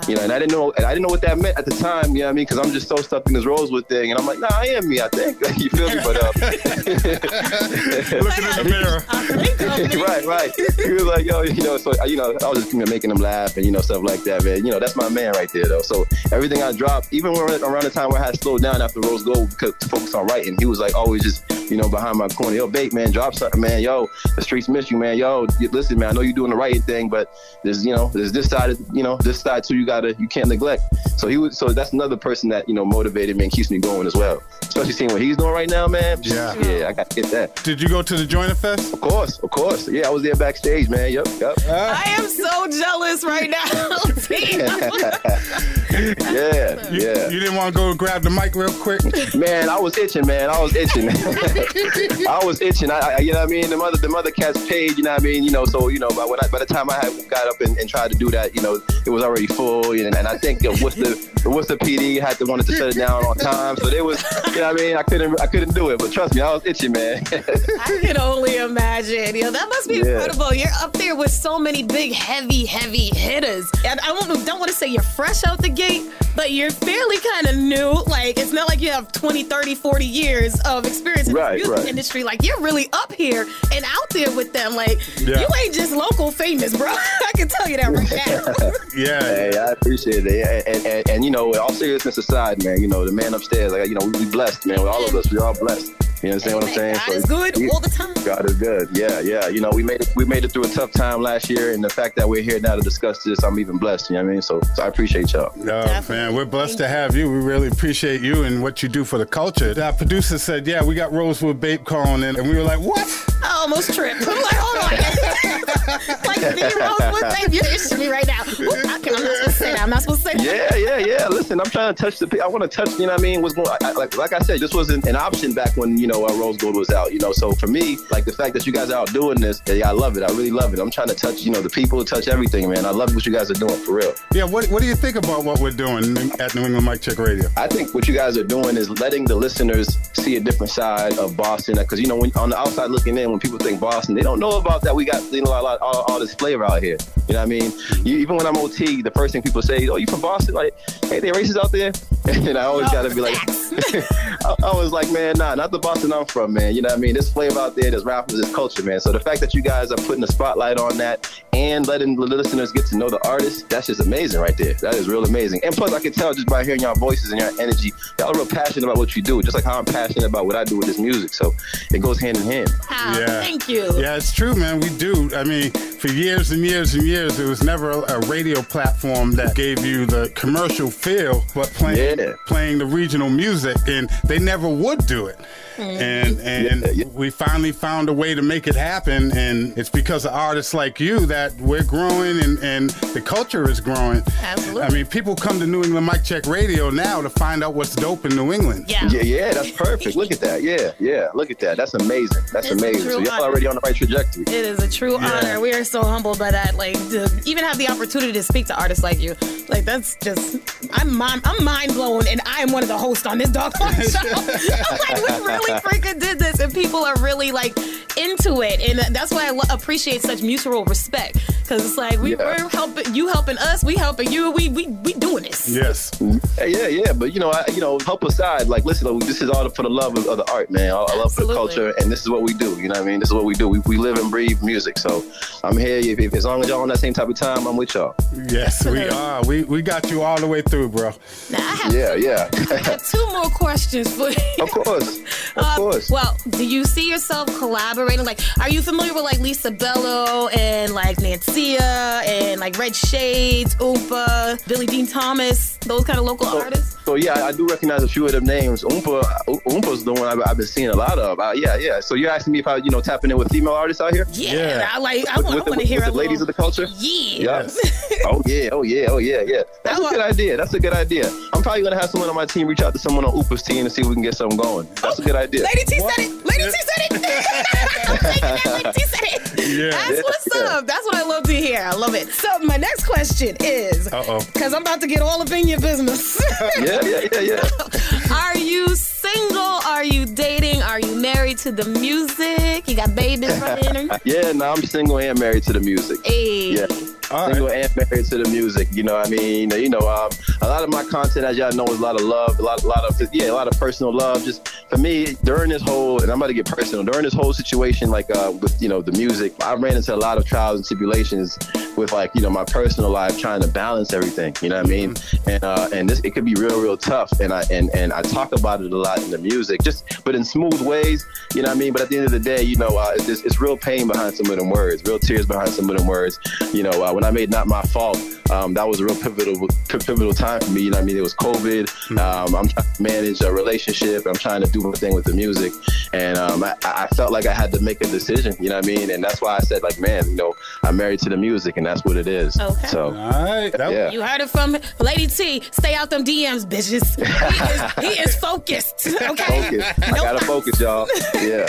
You know, and I didn't know, and I didn't know what that meant at the time. You know what I mean? Because I'm just so stuck in this Rosewood thing, and I'm like, nah, I am me. I think you feel me, but uh, looking in the mirror. right, right. He was like, yo, you know, so you know, I was just you know, making him laugh and you know stuff like that, man. You know, that's my man right there, though. So everything I dropped, even when around the time where I had to slow down after Rose Gold because to focus on writing, he was like always just you know behind my corner, yo, bait man, drop something, man. Yo, the streets miss you, man. Yo, listen, man, I know you're doing the right thing, but there's you know there's this side, of, you know, this side too. You gotta you can't neglect. So he was so that's another person that you know motivated me and keeps me going as well. Especially seeing what he's doing right now, man. Yeah. yeah, I got to get that. Did you go to the Joyner Fest? Of course, of course. Yeah, I was there backstage, man. Yep, yep. I am so jealous right now. yeah, You, yeah. you didn't want to go grab the mic real quick? Man, I was itching, man. I was itching. I was itching. I, I, you know what I mean? The mother, the mother cats paid. You know what I mean? You know, so you know, by, when I, by the time I had got up and, and tried to do that, you know, it was already full. And, and I think uh, Worcester, the Worcester PD had to wanted to shut it down on time. So there was, you know what I mean? I couldn't, I couldn't do it. But trust me, I was itchy, man. I can only imagine. You know, that must be Yeah. incredible. You're up there with so many big, heavy, heavy hitters. And I don't, don't want to say you're fresh out the gate, but you're fairly kind of new. Like, it's not like you have 20, 30, 40 years of experience in Right, the music right. industry. Like, you're really up here and out there with them. Like, Yeah. you ain't just local famous, bro. I can tell you that right now. Yeah. Hey, I appreciate it. And, and, and, you know, all seriousness aside, man, you know, the man upstairs, like, you know, we, we blessed, man. All of us, we all blessed. You understand what I'm saying? God is good we- all the time. God is good. Yeah, yeah. You know, we made it. We made it through a tough time last year, and the fact that we're here now to discuss this, I'm even blessed. You know what I mean? So, so I appreciate y'all. Oh, man, we're blessed to have you. We really appreciate you and what you do for the culture. Our producer said, yeah, we got Rosewood Bape calling in. And we were like, what? I almost tripped. I'm like, hold on. like, the Rosewood, babe, you're itching me right now. Ooh, I can, I'm not supposed to say that. I'm not supposed to say that. Yeah, yeah, yeah. Listen, I'm trying to touch the. I want to touch. You know what I mean? What's going? I, I- like, like I said, this wasn't an option back when you know uh, Rose Gold was out. You know, so for me, like the fact that you guys are out doing this, yeah, I love it. I really love it. I'm trying to touch, you know, the people, touch everything, man. I love what you guys are doing for real. Yeah, what, what do you think about what we're doing at New England Mic Check Radio? I think what you guys are doing is letting the listeners see a different side of Boston. Because you know, when on the outside looking in, when people think Boston, they don't know about that. We got you know a lot, all, all this flavor out here. You know what I mean? You, even when I'm OT, the first thing people say, "Oh, you from Boston?" Like, hey, they racist out there. And I always gotta be like, I, I was like, man, nah, not the Boston I'm from, man. You know what I mean? There's flavor out there, there's rappers, there's culture, man. So the fact that you guys are putting a spotlight on that and letting the listeners get to know the artist, that's just amazing right there. That is real amazing. And plus, I can tell just by hearing y'all voices and your energy, y'all are real passionate about what you do, just like how I'm passionate about what I do with this music. So it goes hand in hand. Yeah. Thank you. Yeah, it's true, man. We do. I mean, for years and years and years, there was never a, a radio platform that gave you the commercial feel, but playing playing the regional music, and they never would do it. And and we finally found a way to make it happen, and it's because of artists like you that we're growing and, and the culture is growing. Absolutely. I mean, people come to New England Mic Check Radio now to find out what's dope in New England. Yeah. Yeah, yeah, that's perfect. Look at that. Yeah, yeah, look at that. That's amazing. That's It's amazing. So y'all honor. already on the right trajectory. It is a true Yeah. honor. We are so humbled by that. Like to even have the opportunity to speak to artists like you. Like that's just I'm mind, I'm mind blown, and I am one of the hosts on this doggone show. I'm like, we really freaking did this, and people are really like into it, and that's why I appreciate such mutual respect. Because it's like we, Yeah. we're helping you, helping us, we helping you. We we we doing this. Yes. Yeah, yeah, yeah. But you know, I, you know, help aside. Like, listen, this is all for the love of, of the art, man. I, I love for the culture, and this is what we do. You know what I mean? This is what we do. We, we live and breathe music. So I'm here. If, if, as long as y'all on that same type of time, I'm with y'all. Yes, we are. We we got you all the way through, bro. Now I have Yeah, yeah. I have two more questions for you. of course, of Uh, course. Well, do you see yourself collaborating? Like, are you familiar with like Lisa Bello and like Nancia and like Red Shades, Oompa, Billy Dean Thomas? Those kind of local artists. So yeah, I, I do recognize a few of them names. Oompa, O- Oompa's the one I've, I've been seeing a lot of. Uh, yeah, yeah. So you're asking me if I, you know, tapping in with female artists out here? Yeah, I like. I want, I want to hear with a the ladies of the culture. Yeah. Yes. oh yeah, oh yeah, oh yeah, yeah. That's a good idea. That's a good idea. I'm probably gonna have someone on my team reach out to someone on Oompa's team and see if we can get something going. That's a good idea. Lady T said it. Lady T said it. I'm taking that. Lady T said it. Yeah. That's what's up. That's what I love to hear. I love it. So my next question is, Uh-oh. because I'm about to get all up in your business. yeah, yeah, yeah, yeah. Are you single? Are you dating? Are you married to the music? You got babies running? yeah, no, I'm single and married to the music. Hey. Yeah. Single and married to the music. You know, what I mean, you know, um, a lot of my content, as y'all know, is a lot of love, a lot, a lot of, yeah, a lot of personal love. Just for me, during this whole, and I'm about to get personal, during this whole situation, like uh, with you know the music, I ran into a lot of trials and tribulations with like you know my personal life, trying to balance everything. You know what I mean? And uh, and this it could be real, real tough. And I and and I talk about it a lot in the music, just but in smooth ways. You know what I mean? But at the end of the day, you know, uh, it's, it's real pain behind some of them words, real tears behind some of them words. You know, uh, when I made not my fault. Um, that was a real pivotal pivotal time for me. You know, what I mean, it was COVID. Um, I'm trying to manage a relationship. I'm trying to do my thing with the music, and um, I, I felt like I had to make a decision. You know what I mean? And that's why I said, like, man, you know, I'm married to the music, and that's what it is. Okay. So, all right, yeah. You heard it from Lady T. Stay out them DMs, bitches. He is, he is focused. Okay. Focus. I gotta focus, y'all. Yeah.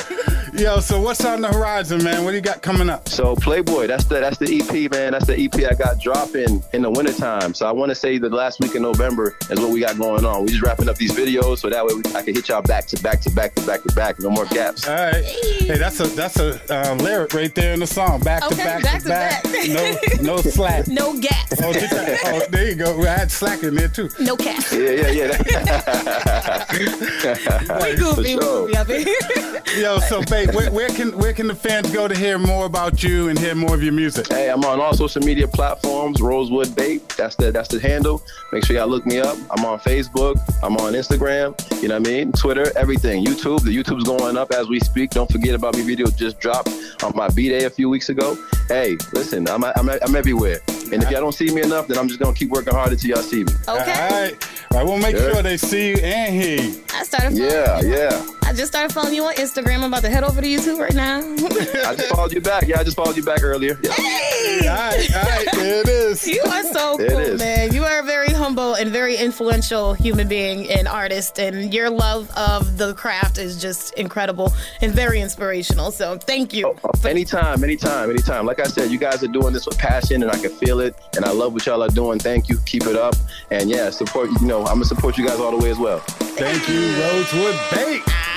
Yo, so what's on the horizon, man? What do you got coming up? So Playboy, that's the that's the EP, man. That's the EP I got dropping in the wintertime. So I want to say the last week in November is what we got going on. We just wrapping up these videos so that way we, I can hit y'all back to back to back to back to back. No more gaps. All right. Hey, that's a that's a uh, lyric right there in the song. Back to back, back to to back. back. No no slack. No gaps. Oh, oh, there you go. I had slack in there too. No caps. Yeah, yeah, yeah. We goofy, we goofy up here. Yo, so babe, where, where can where can the fans go to hear more about you and hear more of your music? Hey, I'm on all social media platforms. Rosewood Bape. That's the that's the handle. Make sure y'all look me up. I'm on Facebook. I'm on Instagram. You know what I mean? Twitter. Everything. YouTube. The YouTube's going up as we speak. Don't forget about me. Video just dropped on my B day a few weeks ago. Hey, listen. I'm I'm, I'm everywhere. And if y'all don't see me enough, then I'm just gonna keep working hard until y'all see me. Okay. All right. I will make Yeah. sure they see you and hear you. I started. Yeah, you. yeah. I just started following you on Instagram. I'm about to head over to YouTube right now. I just followed you back. Yeah, I just followed you back earlier. Yeah. All right, all right, there it is. You are so There cool, man. You are a very humble and very influential human being and artist, and your love of the craft is just incredible and very inspirational. So thank you. Oh, oh, anytime, anytime, anytime. Like I said, you guys are doing this with passion, and I can feel it. And I love what y'all are doing. Thank you. Keep it up. And yeah, support. You know, I'm gonna support you guys all the way as well. Thank you, Rosewood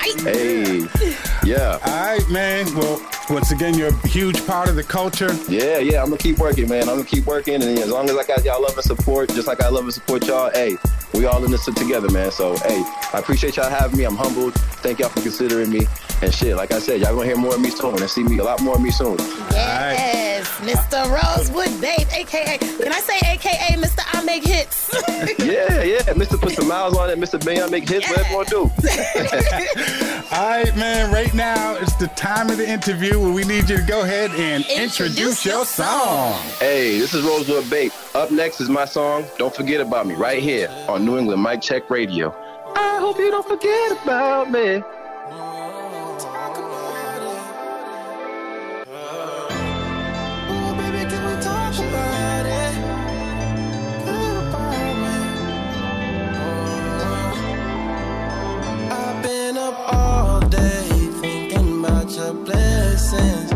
Babe. Hey, yeah. All right, man. Well, once again, you're a huge part of the culture. Yeah, yeah. I'm gonna keep working, man. I'm gonna keep working, and as long as I got y'all love and support, just like I love and support y'all, hey, we all in this together, man. So, hey, I appreciate y'all having me. I'm humbled. Thank y'all for considering me. And shit, like I said, y'all gonna hear more of me soon, and see me a lot more of me soon. Yes, Mr. Rosewood Bape, aka can I say aka Mr. I Make Hits? yeah, yeah. Mr. Put some miles on it. Mr. Mayon make hits. Whatever you want to do. All right, man. Right now, it's the time of the interview where we need you to go ahead and introduce, your song. Hey, this is Rosewood Bape. Up next is my song, Don't Forget About Me, right here on New England Mic Check Radio. I hope you don't forget about me. Blessings.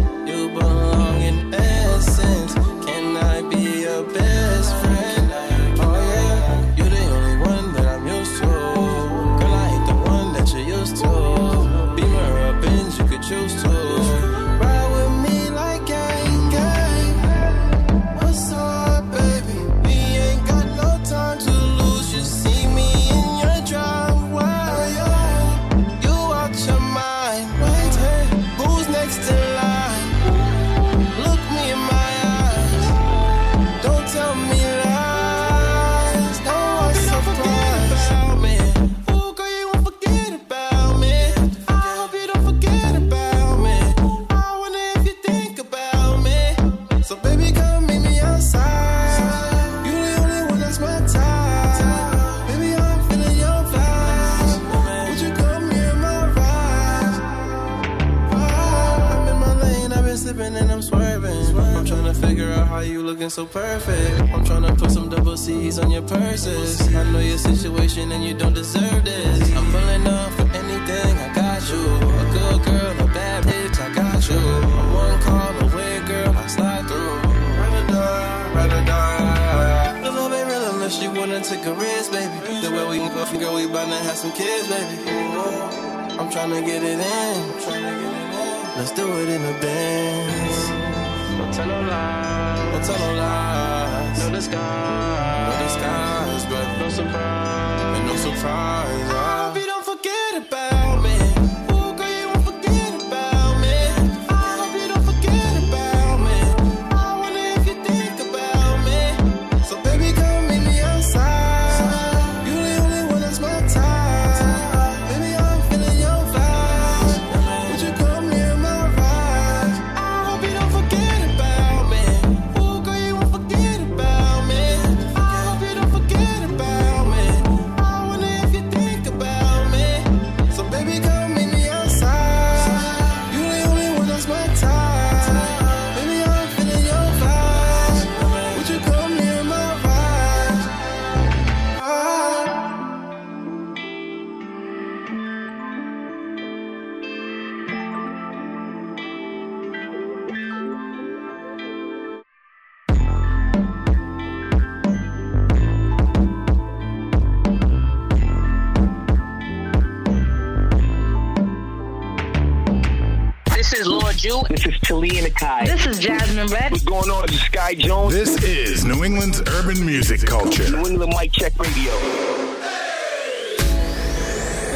This is Lord Jew. This is Talia Nakai. This is Jasmine Red. What's going on? This is Sky Jones. This is New England's urban music culture. New England Mic Check Radio.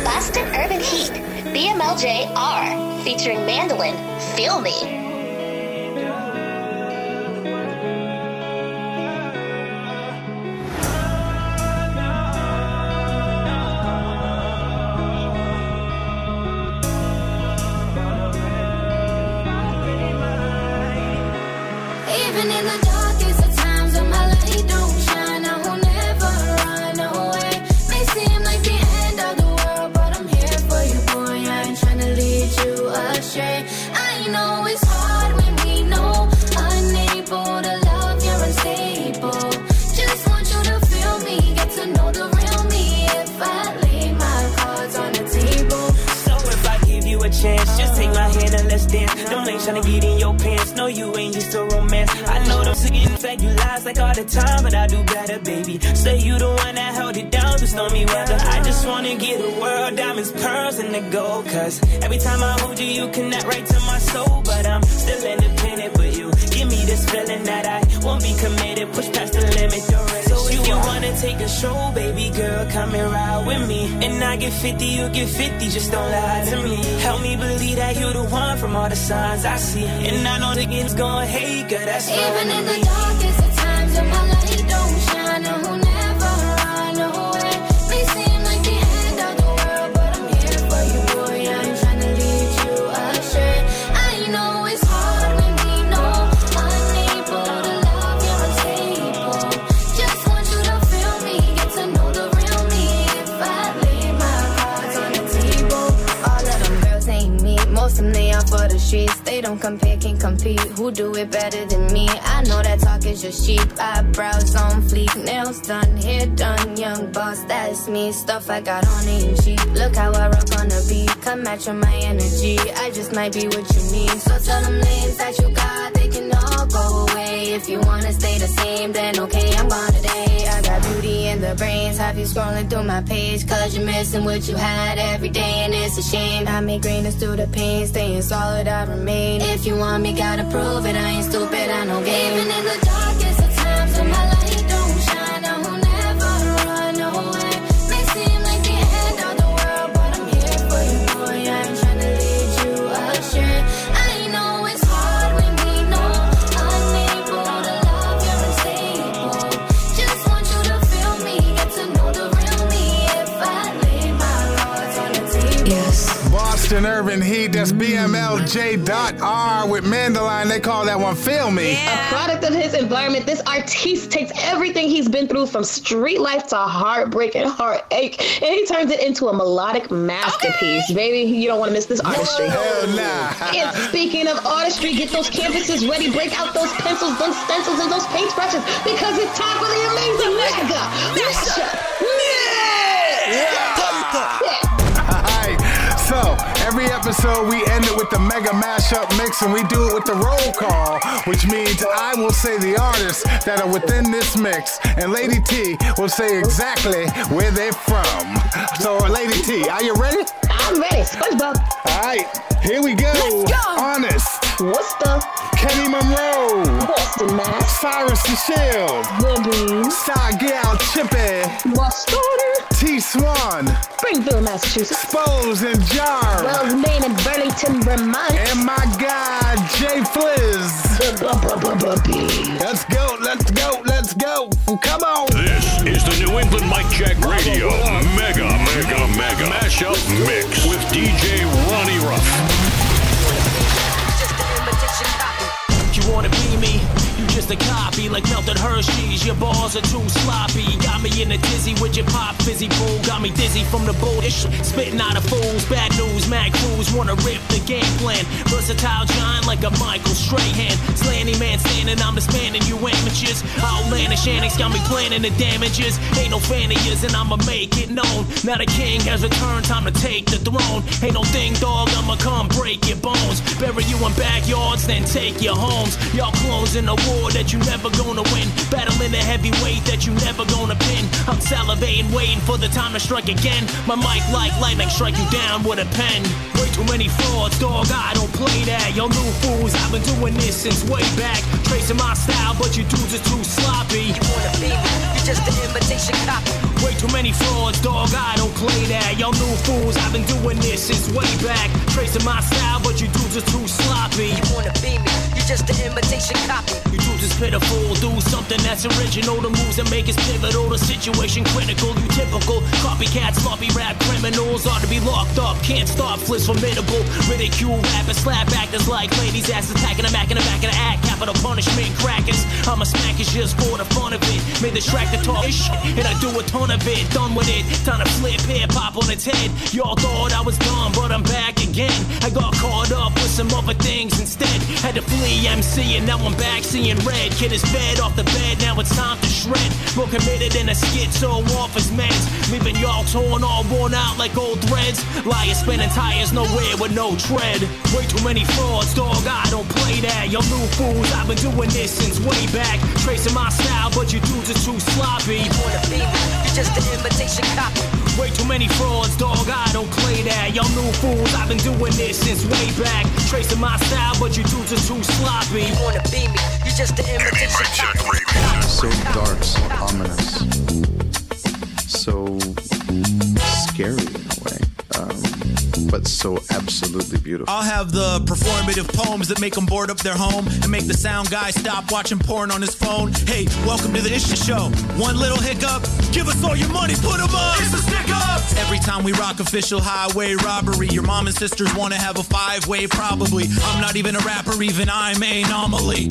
Boston Urban Heat, BMLJ R, featuring Mandolin, Feel Me. Tryna get in your pants. No, you ain't used to romance. I know them singing fake you lies like all the time, but I do better, baby. Say you the one that held it down just through stormy weather. I just wanna get a world, diamonds, pearls, and the gold. Cause every time I hold you, you connect right to my soul. But I'm still independent, but you give me this feeling that I won't be committed. Push past the limit, you wanna take a stroll, baby girl, come and ride with me. And I get 50, you get 50, just don't lie to me. Help me believe that you're the one from all the signs I see. And I know the gonna hate, girl, that's Even in the darkest of times when my light They don't compare, can't compete. Who do it better than me? I know that talk is just cheap. Eyebrows on fleek, nails done, hair done. Young boss, that's me. Stuff I got on ain't cheap. Look how I rock on the beat. Come match with my energy. I just might be what you need. So tell them names that you got, they can all go away. If you wanna stay the same, then okay, I'm gone today. I got beauty in the brains. Have you scrolling through my page? Cause you're missing what you had every day, and it's a shame. I make greatness through the pain, staying solid, me, gotta prove it. I ain't stupid, Western Urban Heat. That's BMLJ.R with Mandolin. They call that one Feel Me. Yeah. A product of his environment, this artiste takes everything he's been through from street life to heartbreak and heartache, and he turns it into a melodic masterpiece. Baby, you don't want to miss this artistry. Hell nah. And speaking of artistry, get those canvases ready, break out those pencils, those stencils, and those paintbrushes because it's time for the amazing mega mashup. Every episode we end it with the mega mashup mix and we do it with the roll call, which means I will say the artists that are within this mix and Lady T will say exactly where they're from. So, Lady T, are you ready? I'm ready. SpongeBob. Alright, here we go. Let's go. Honest. What's the Kenny Monroe. Boston Mass? Cyrus the Shield. The Bean. Star Gal Chippy. Mustard. T Swan. Springfield, Massachusetts. Spose and Jar. Wells, Maine, and Burlington, Vermont. And my guy, Jay Fliz. Let's go, let's go, let's go. Come on. This is the New England Mic Check Radio Mega Mega Mega Mashup Mix with DJ Ronnie Ruff. Wanna be me? Just a copy, like melted Hershey's. Your balls are too sloppy. Got me in a dizzy with your pop fizzy pool. Got me dizzy from the bullish. Spitting out of fools. Bad news, mad crews wanna rip the game plan. Versatile giant like a Michael Strahan. Slanty man standing, I'm expanding you amateurs. Outlandish antics got me planning the damages. Ain't no fan of yours, and I'ma make it known. Now the king has returned, time to take the throne. Ain't no thing, dog, I'ma come break your bones. Bury you in backyards, then take your homes. Y'all clones in a war that you never gonna win. Battling the heavyweight that you never gonna pin. I'm salivating, waiting for the time to strike again. My mic like lightning, strike you down with a pen. Way too many frauds, dog, I don't play that. Y'all new fools, I've been doing this since way back. Tracing my style, but you dudes are too sloppy. You wanna be me, you just an imitation copy. Way too many frauds, dog, I don't play that. Y'all new fools, I've been doing this since way back. Tracing my style, but you dudes are too sloppy. You wanna be me, just an imitation copy. You dudes is pitiful, do something that's original. The moves that make us pivotal, the situation critical. You typical copycat, sloppy rap criminals ought to be locked up. Can't stop, flips formidable. Ridicule rappers, slap actors like ladies, ass attacking them back in the back of the act. Capital punishment, crackers. I'm a smackers just for the fun of it. Made the track to talk and I do a ton of it. Done with it, time to flip hip hop on its head. Y'all thought I was done, but I'm back again. I got caught up with some other things instead. Had to flee MC, and now I'm back seeing red. Kid is fed off the bed, now it's time to shred. More committed than a schizo off his meds. Leaving y'all torn all worn out like old threads. Liars spinning tires nowhere with no tread. Way too many frauds, dog, I don't play that. Y'all new fools, I've been doing this since way back. Tracing my style, but you dudes are too sloppy. You wanna be me, just an imitation copy. Way too many frauds, dog, I don't play that. Y'all new fools, I've been doing this since way back. Tracing my style, but you dudes are too sloppy. You wanna be me, you just an imitation. So dark, so ominous, so scary in a way, but so absolutely beautiful. I'll have the performative poems that make them board up their home and make the sound guy stop watching porn on his phone. Hey, welcome to the Isha Show. One little hiccup, give us all your money, put 'em up. It's a stick up. Every time we rock official highway robbery, your mom and sisters want to have a five way probably. I'm not even a rapper, even I'm a anomaly.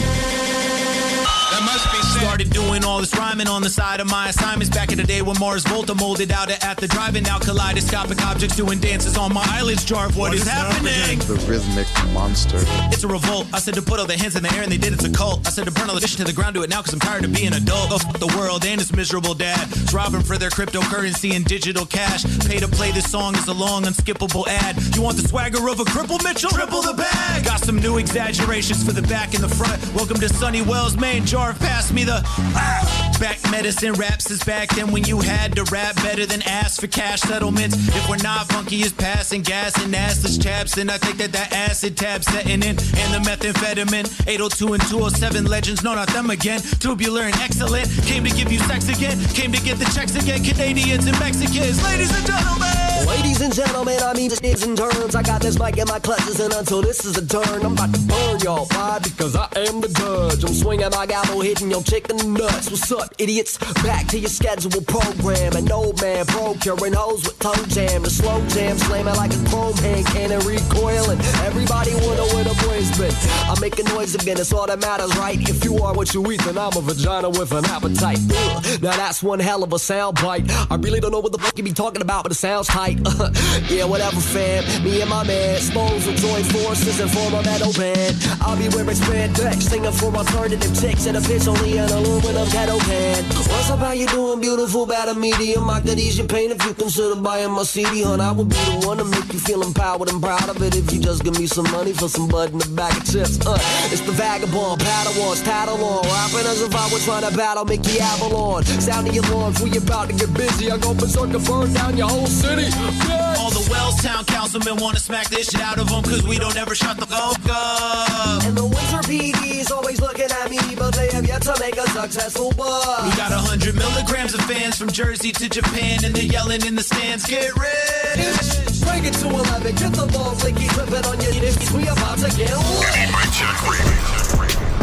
That must be Started doing all this rhyming on the side of my assignments back in the day when Mars Volta molded out at the drive-in. Now kaleidoscopic objects doing dances on my eyelids. Jar of what is, happening? The rhythmic monster. It's a revolt. I said to put all their hands in the air and they did it's a cult. I said to burn all the fish to the ground, do it now because I'm tired of being adult. Go fuck the world and its miserable dad. It's robbing for their cryptocurrency and digital cash. Pay to play this song is a long, unskippable ad. You want the swagger of a cripple, Mitchell? Triple the bag. Got some new exaggerations for the back and the front. Welcome to Sunny Wells, Maine. Jar, pass me the ah! back medicine. Raps is back then when you had to rap better than ask for cash settlements. If we're not funky as passing gas and assless chaps, then I think that that acid tab setting in and the methamphetamine 802 and 207 legends. No, not them again. Tubular and excellent. Came to give you sex again. Came to get the checks again. Canadians and Mexicans. Ladies and gentlemen. Ladies and gentlemen, I mean this in turns. I got this mic in my clutches, and until this is a turn, I'm about to burn y'all. Why? Because I am the judge. I'm swinging my gavel, hitting your chicken nuts. What's up? idiots? Back to your scheduled program. An old man procuring hoes with tongue jam. The slow jam slamming like a chrome hand cannon recoiling. Everybody wanna the boys been. I'm making noise again, it's all that matters, right? If you are what you eat, then I'm a vagina with an appetite. Ugh. Now that's one hell of a sound bite. I really don't know what the fuck you be talking about, but it sounds tight. yeah, whatever, fam. Me and my man, Spose will join forces and form a metal band. I'll be wearing spandex, singing for alternative chicks, and a bitch only an aluminum kettle can. What's up, how you doing, beautiful, bad or medium? I could ease your pain if you consider buying my CD, hun. I would be the one to make you feel empowered and proud of it if you just give me some money for some bud and a bag of chips. Uh, it's the vagabond, Padawans, tattle on, rapping as if I were trying to battle Mickey Avalon. Sounding your alarms, we about to get busy. I'm gonna berserk and burn down your whole city. Bitch. All the Wellstown councilmen wanna smack this shit out of them cause we don't ever shut the fuck up. And the winter PD's always looking at me, but they have yet to make a successful buck. We got a hundred milligrams of fans from Jersey to Japan and they're yelling in the stands, get rich! Bring it to 11, get the ball flicky, flipping on your knees. We about to get lit.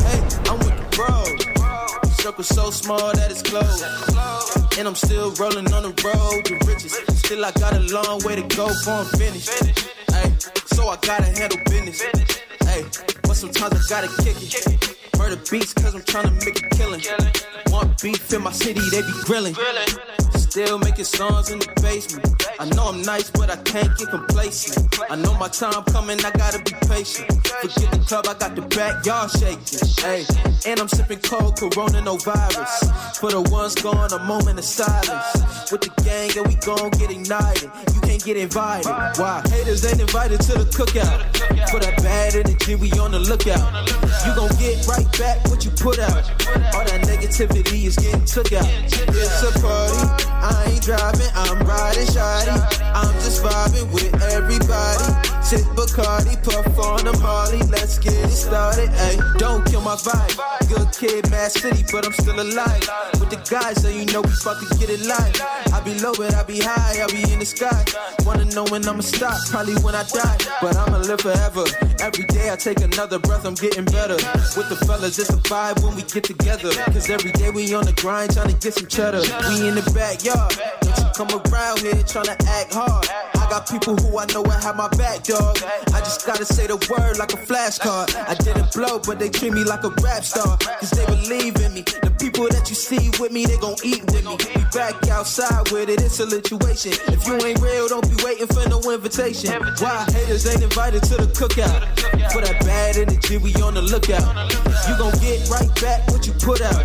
Hey, I'm with the bros. Circle so small that it's closed. And I'm still rolling on the road to riches. Still, I got a long way to go for I'm finished. Hey, so I gotta handle business. Hey, but sometimes I gotta kick it. Murder beats cause I'm trying to make a killing. Want beef in my city, they be grilling. Still making songs in the basement. I know I'm nice, but I can't get complacent. I know my time coming, I gotta be patient. Forget the club, I got the backyard shaking. Hey, and I'm sipping cold, corona, no virus. For the ones gone, a moment of silence. With the gang, and we gon' get ignited. You can't get invited. Why? Haters ain't invited to the cookout. For that bad energy, we on the lookout. You gon' get right back what you put out. All that negativity is getting took out. It's a party. I ain't driving, I'm riding shoddy. I'm just vibing with everybody. Sip Bacardi, puff on a Molly. Let's get it started. Ay, don't kill my vibe. Good kid, mad city, but I'm still alive. With the guys, so you know we about to get it live. I be low, but I be high. I be in the sky. Wanna know when I'ma stop? Probably when I die. But I'ma live forever. Every day I take another breath. I'm getting better. With the fellas, it's a vibe when we get together. Cause every day we on the grind, trying to get some cheddar. We in the backyard. Don't you come around here trying to act hard. I got people who I know will have my back, dog. I just gotta say the word like a flashcard. I didn't blow, but they treat me like a rap star. Cause they believe in me. The people that you see with me, they gon' eat with me. We back outside with it, it's a situation. If you ain't real, don't be waiting for no invitation. Why haters ain't invited to the cookout? For that bad energy, we on the lookout. You gon' get right back what you put out.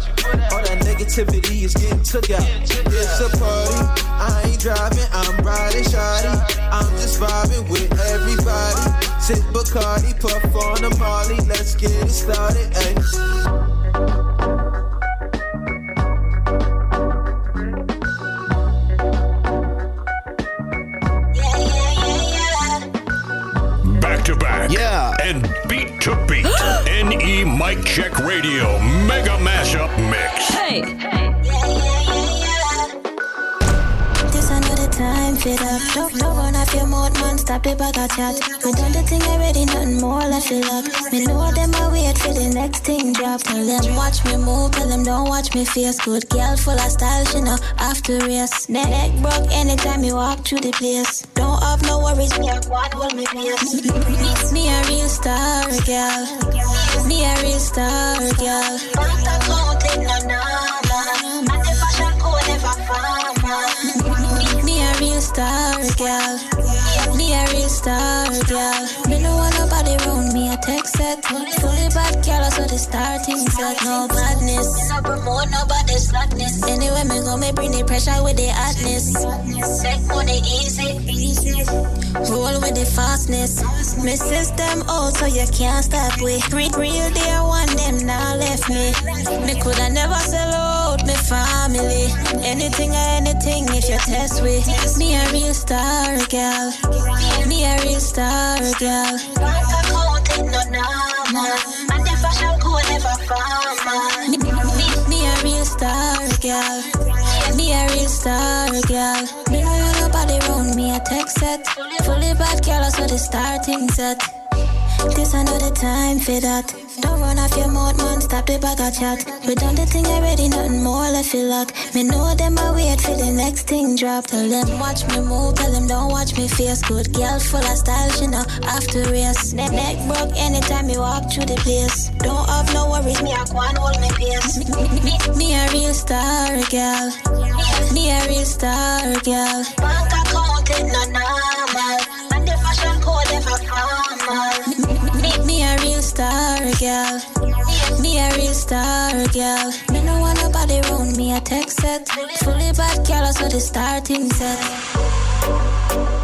All that negativity is getting took out. It's a party. I ain't driving, I'm riding shoddy. I'm just vibing with everybody. Sip Bacardi, puff on a Molly. Let's get it started. Ay. Yeah. And beat to beat. NE Mic Check Radio Mega Mashup Mix. Hey. This time fit up. Don't, don't run off your mouth, man. Stop the bag of chat. We done the thing already, nothing more left to lock. Me know them I wait for the next thing drop. Tell them watch me move, tell them don't watch me face. Good girl full of style, she know after race. Neck, broke anytime you walk through the place. Don't have no worries, me a quad hold me place. Me a real star, girl. Me a real star, girl. Bank account in no normal. Star, girl. Me a real star, girl. Me no want nobody round me a text set. Fully bad girl, so the starting set. No badness. No promote nobody's slackness. Anyway, me go, me bring the pressure with the hotness. Take money easy, easy. Roll with the fastness. Me system out so you can't stop with. Real, real dear one, them now left me. Me coulda never sell out me family. Anything or anything if you test with. Me a real star, girl. Me a real star, girl. Bank account in no normal. And the fashion code never formal. Me, me, me a real star, girl. Me a real star, girl. Me no want nobody round me a text set. Fully bad girl, so the starting set. This another time for that. Don't run off your mouth, man. Stop the bag of chat. We done the thing already, nothing more left feel like. Me know them I wait for the next thing drop. Tell them watch me move, tell them don't watch me face. Good girl full of style, she know after race. Neck, neck broke anytime you walk through the place. Don't have no worries, me I can't hold my pace. Me, me, me a real star girl. Me a real star girl. Bank account is not normal, girl. Me a real star girl. Me no want nobody round me a tech set. Fully bad girl, so the starting set.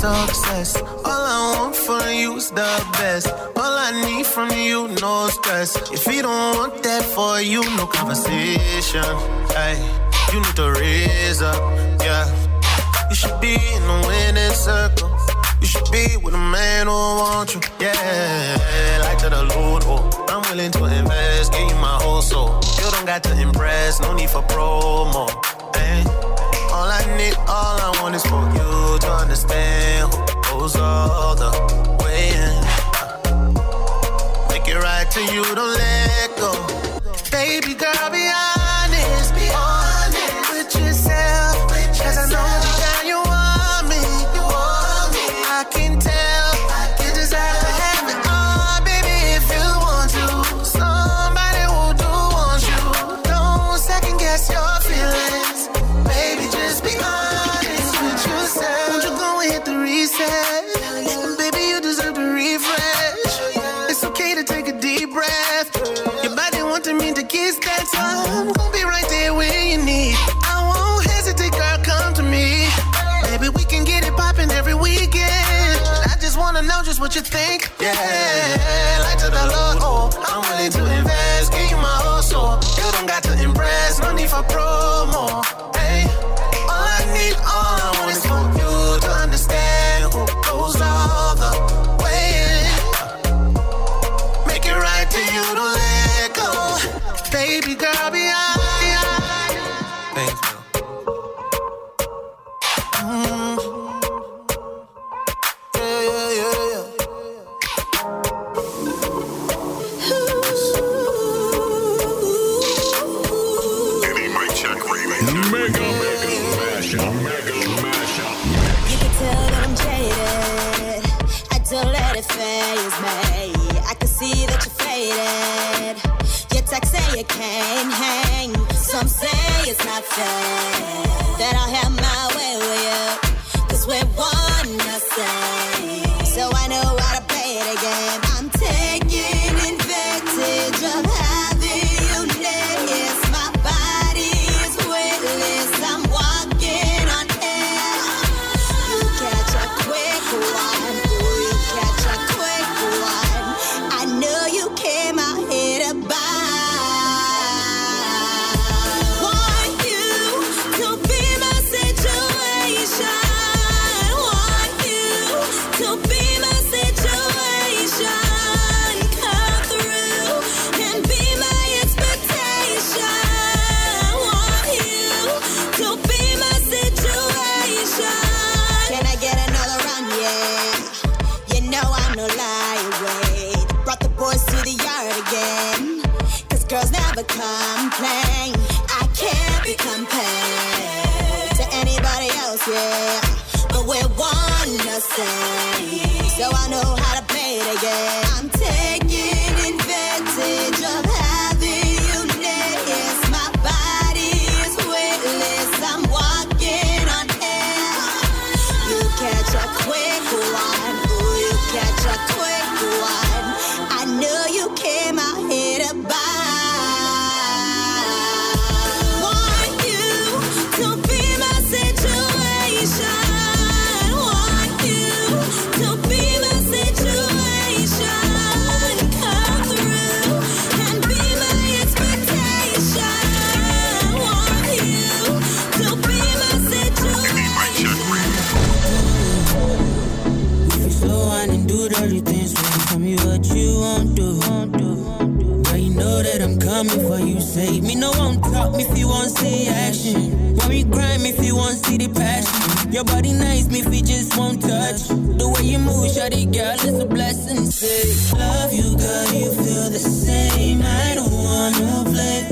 Success. All I want from you is the best. All I need from you, no stress. If you don't want that for you, no conversation. Hey, you need to raise up, yeah. You should be in the winning circle. You should be with a man who wants you, yeah. Like to the Lord, oh, I'm willing to invest, give you my whole soul. You don't got to impress, no need for promo. Hey. All I need, all I want is for you to understand who goes all the way in. Make it right to you, don't let go. Baby girl, be honest, wanna know just what you think. Yeah, like to the Save me, no one talk me if you want see action. Want me grind me if you want see the passion. Your body nice me if you just won't touch. The way you move, shawty girl, it's a blessing. Say, love you, girl, you feel the same. I don't wanna play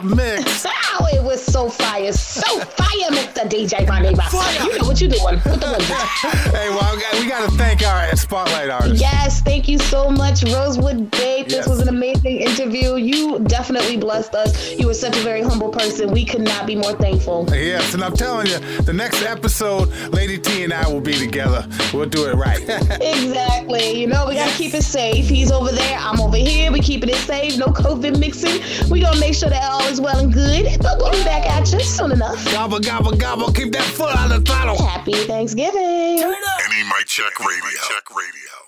mashup mix. Oh, it was so fire, so fire, Mr. DJ Ronnie Rock. You know what you're doing with the wizard. hey, well, we got- we got to thank our spotlight artist. Yes, thank you so much, Rosewood Bape. This Yes. was an amazing interview. You definitely blessed us. You were such a very humble person. We could not be more thankful. Yes, and I'm telling you, the next episode, Lady T and I will be together. We'll do it right. Exactly. You know, we gotta keep it safe. He's over there, I'm over here. We keeping it safe. No COVID mixing. We gonna make sure that all is well and good. But we'll be back at you soon enough. Gobble, gobble, gobble. Keep that foot on the throttle. Happy Thanksgiving. NE Mic Check Radio. Check Radio.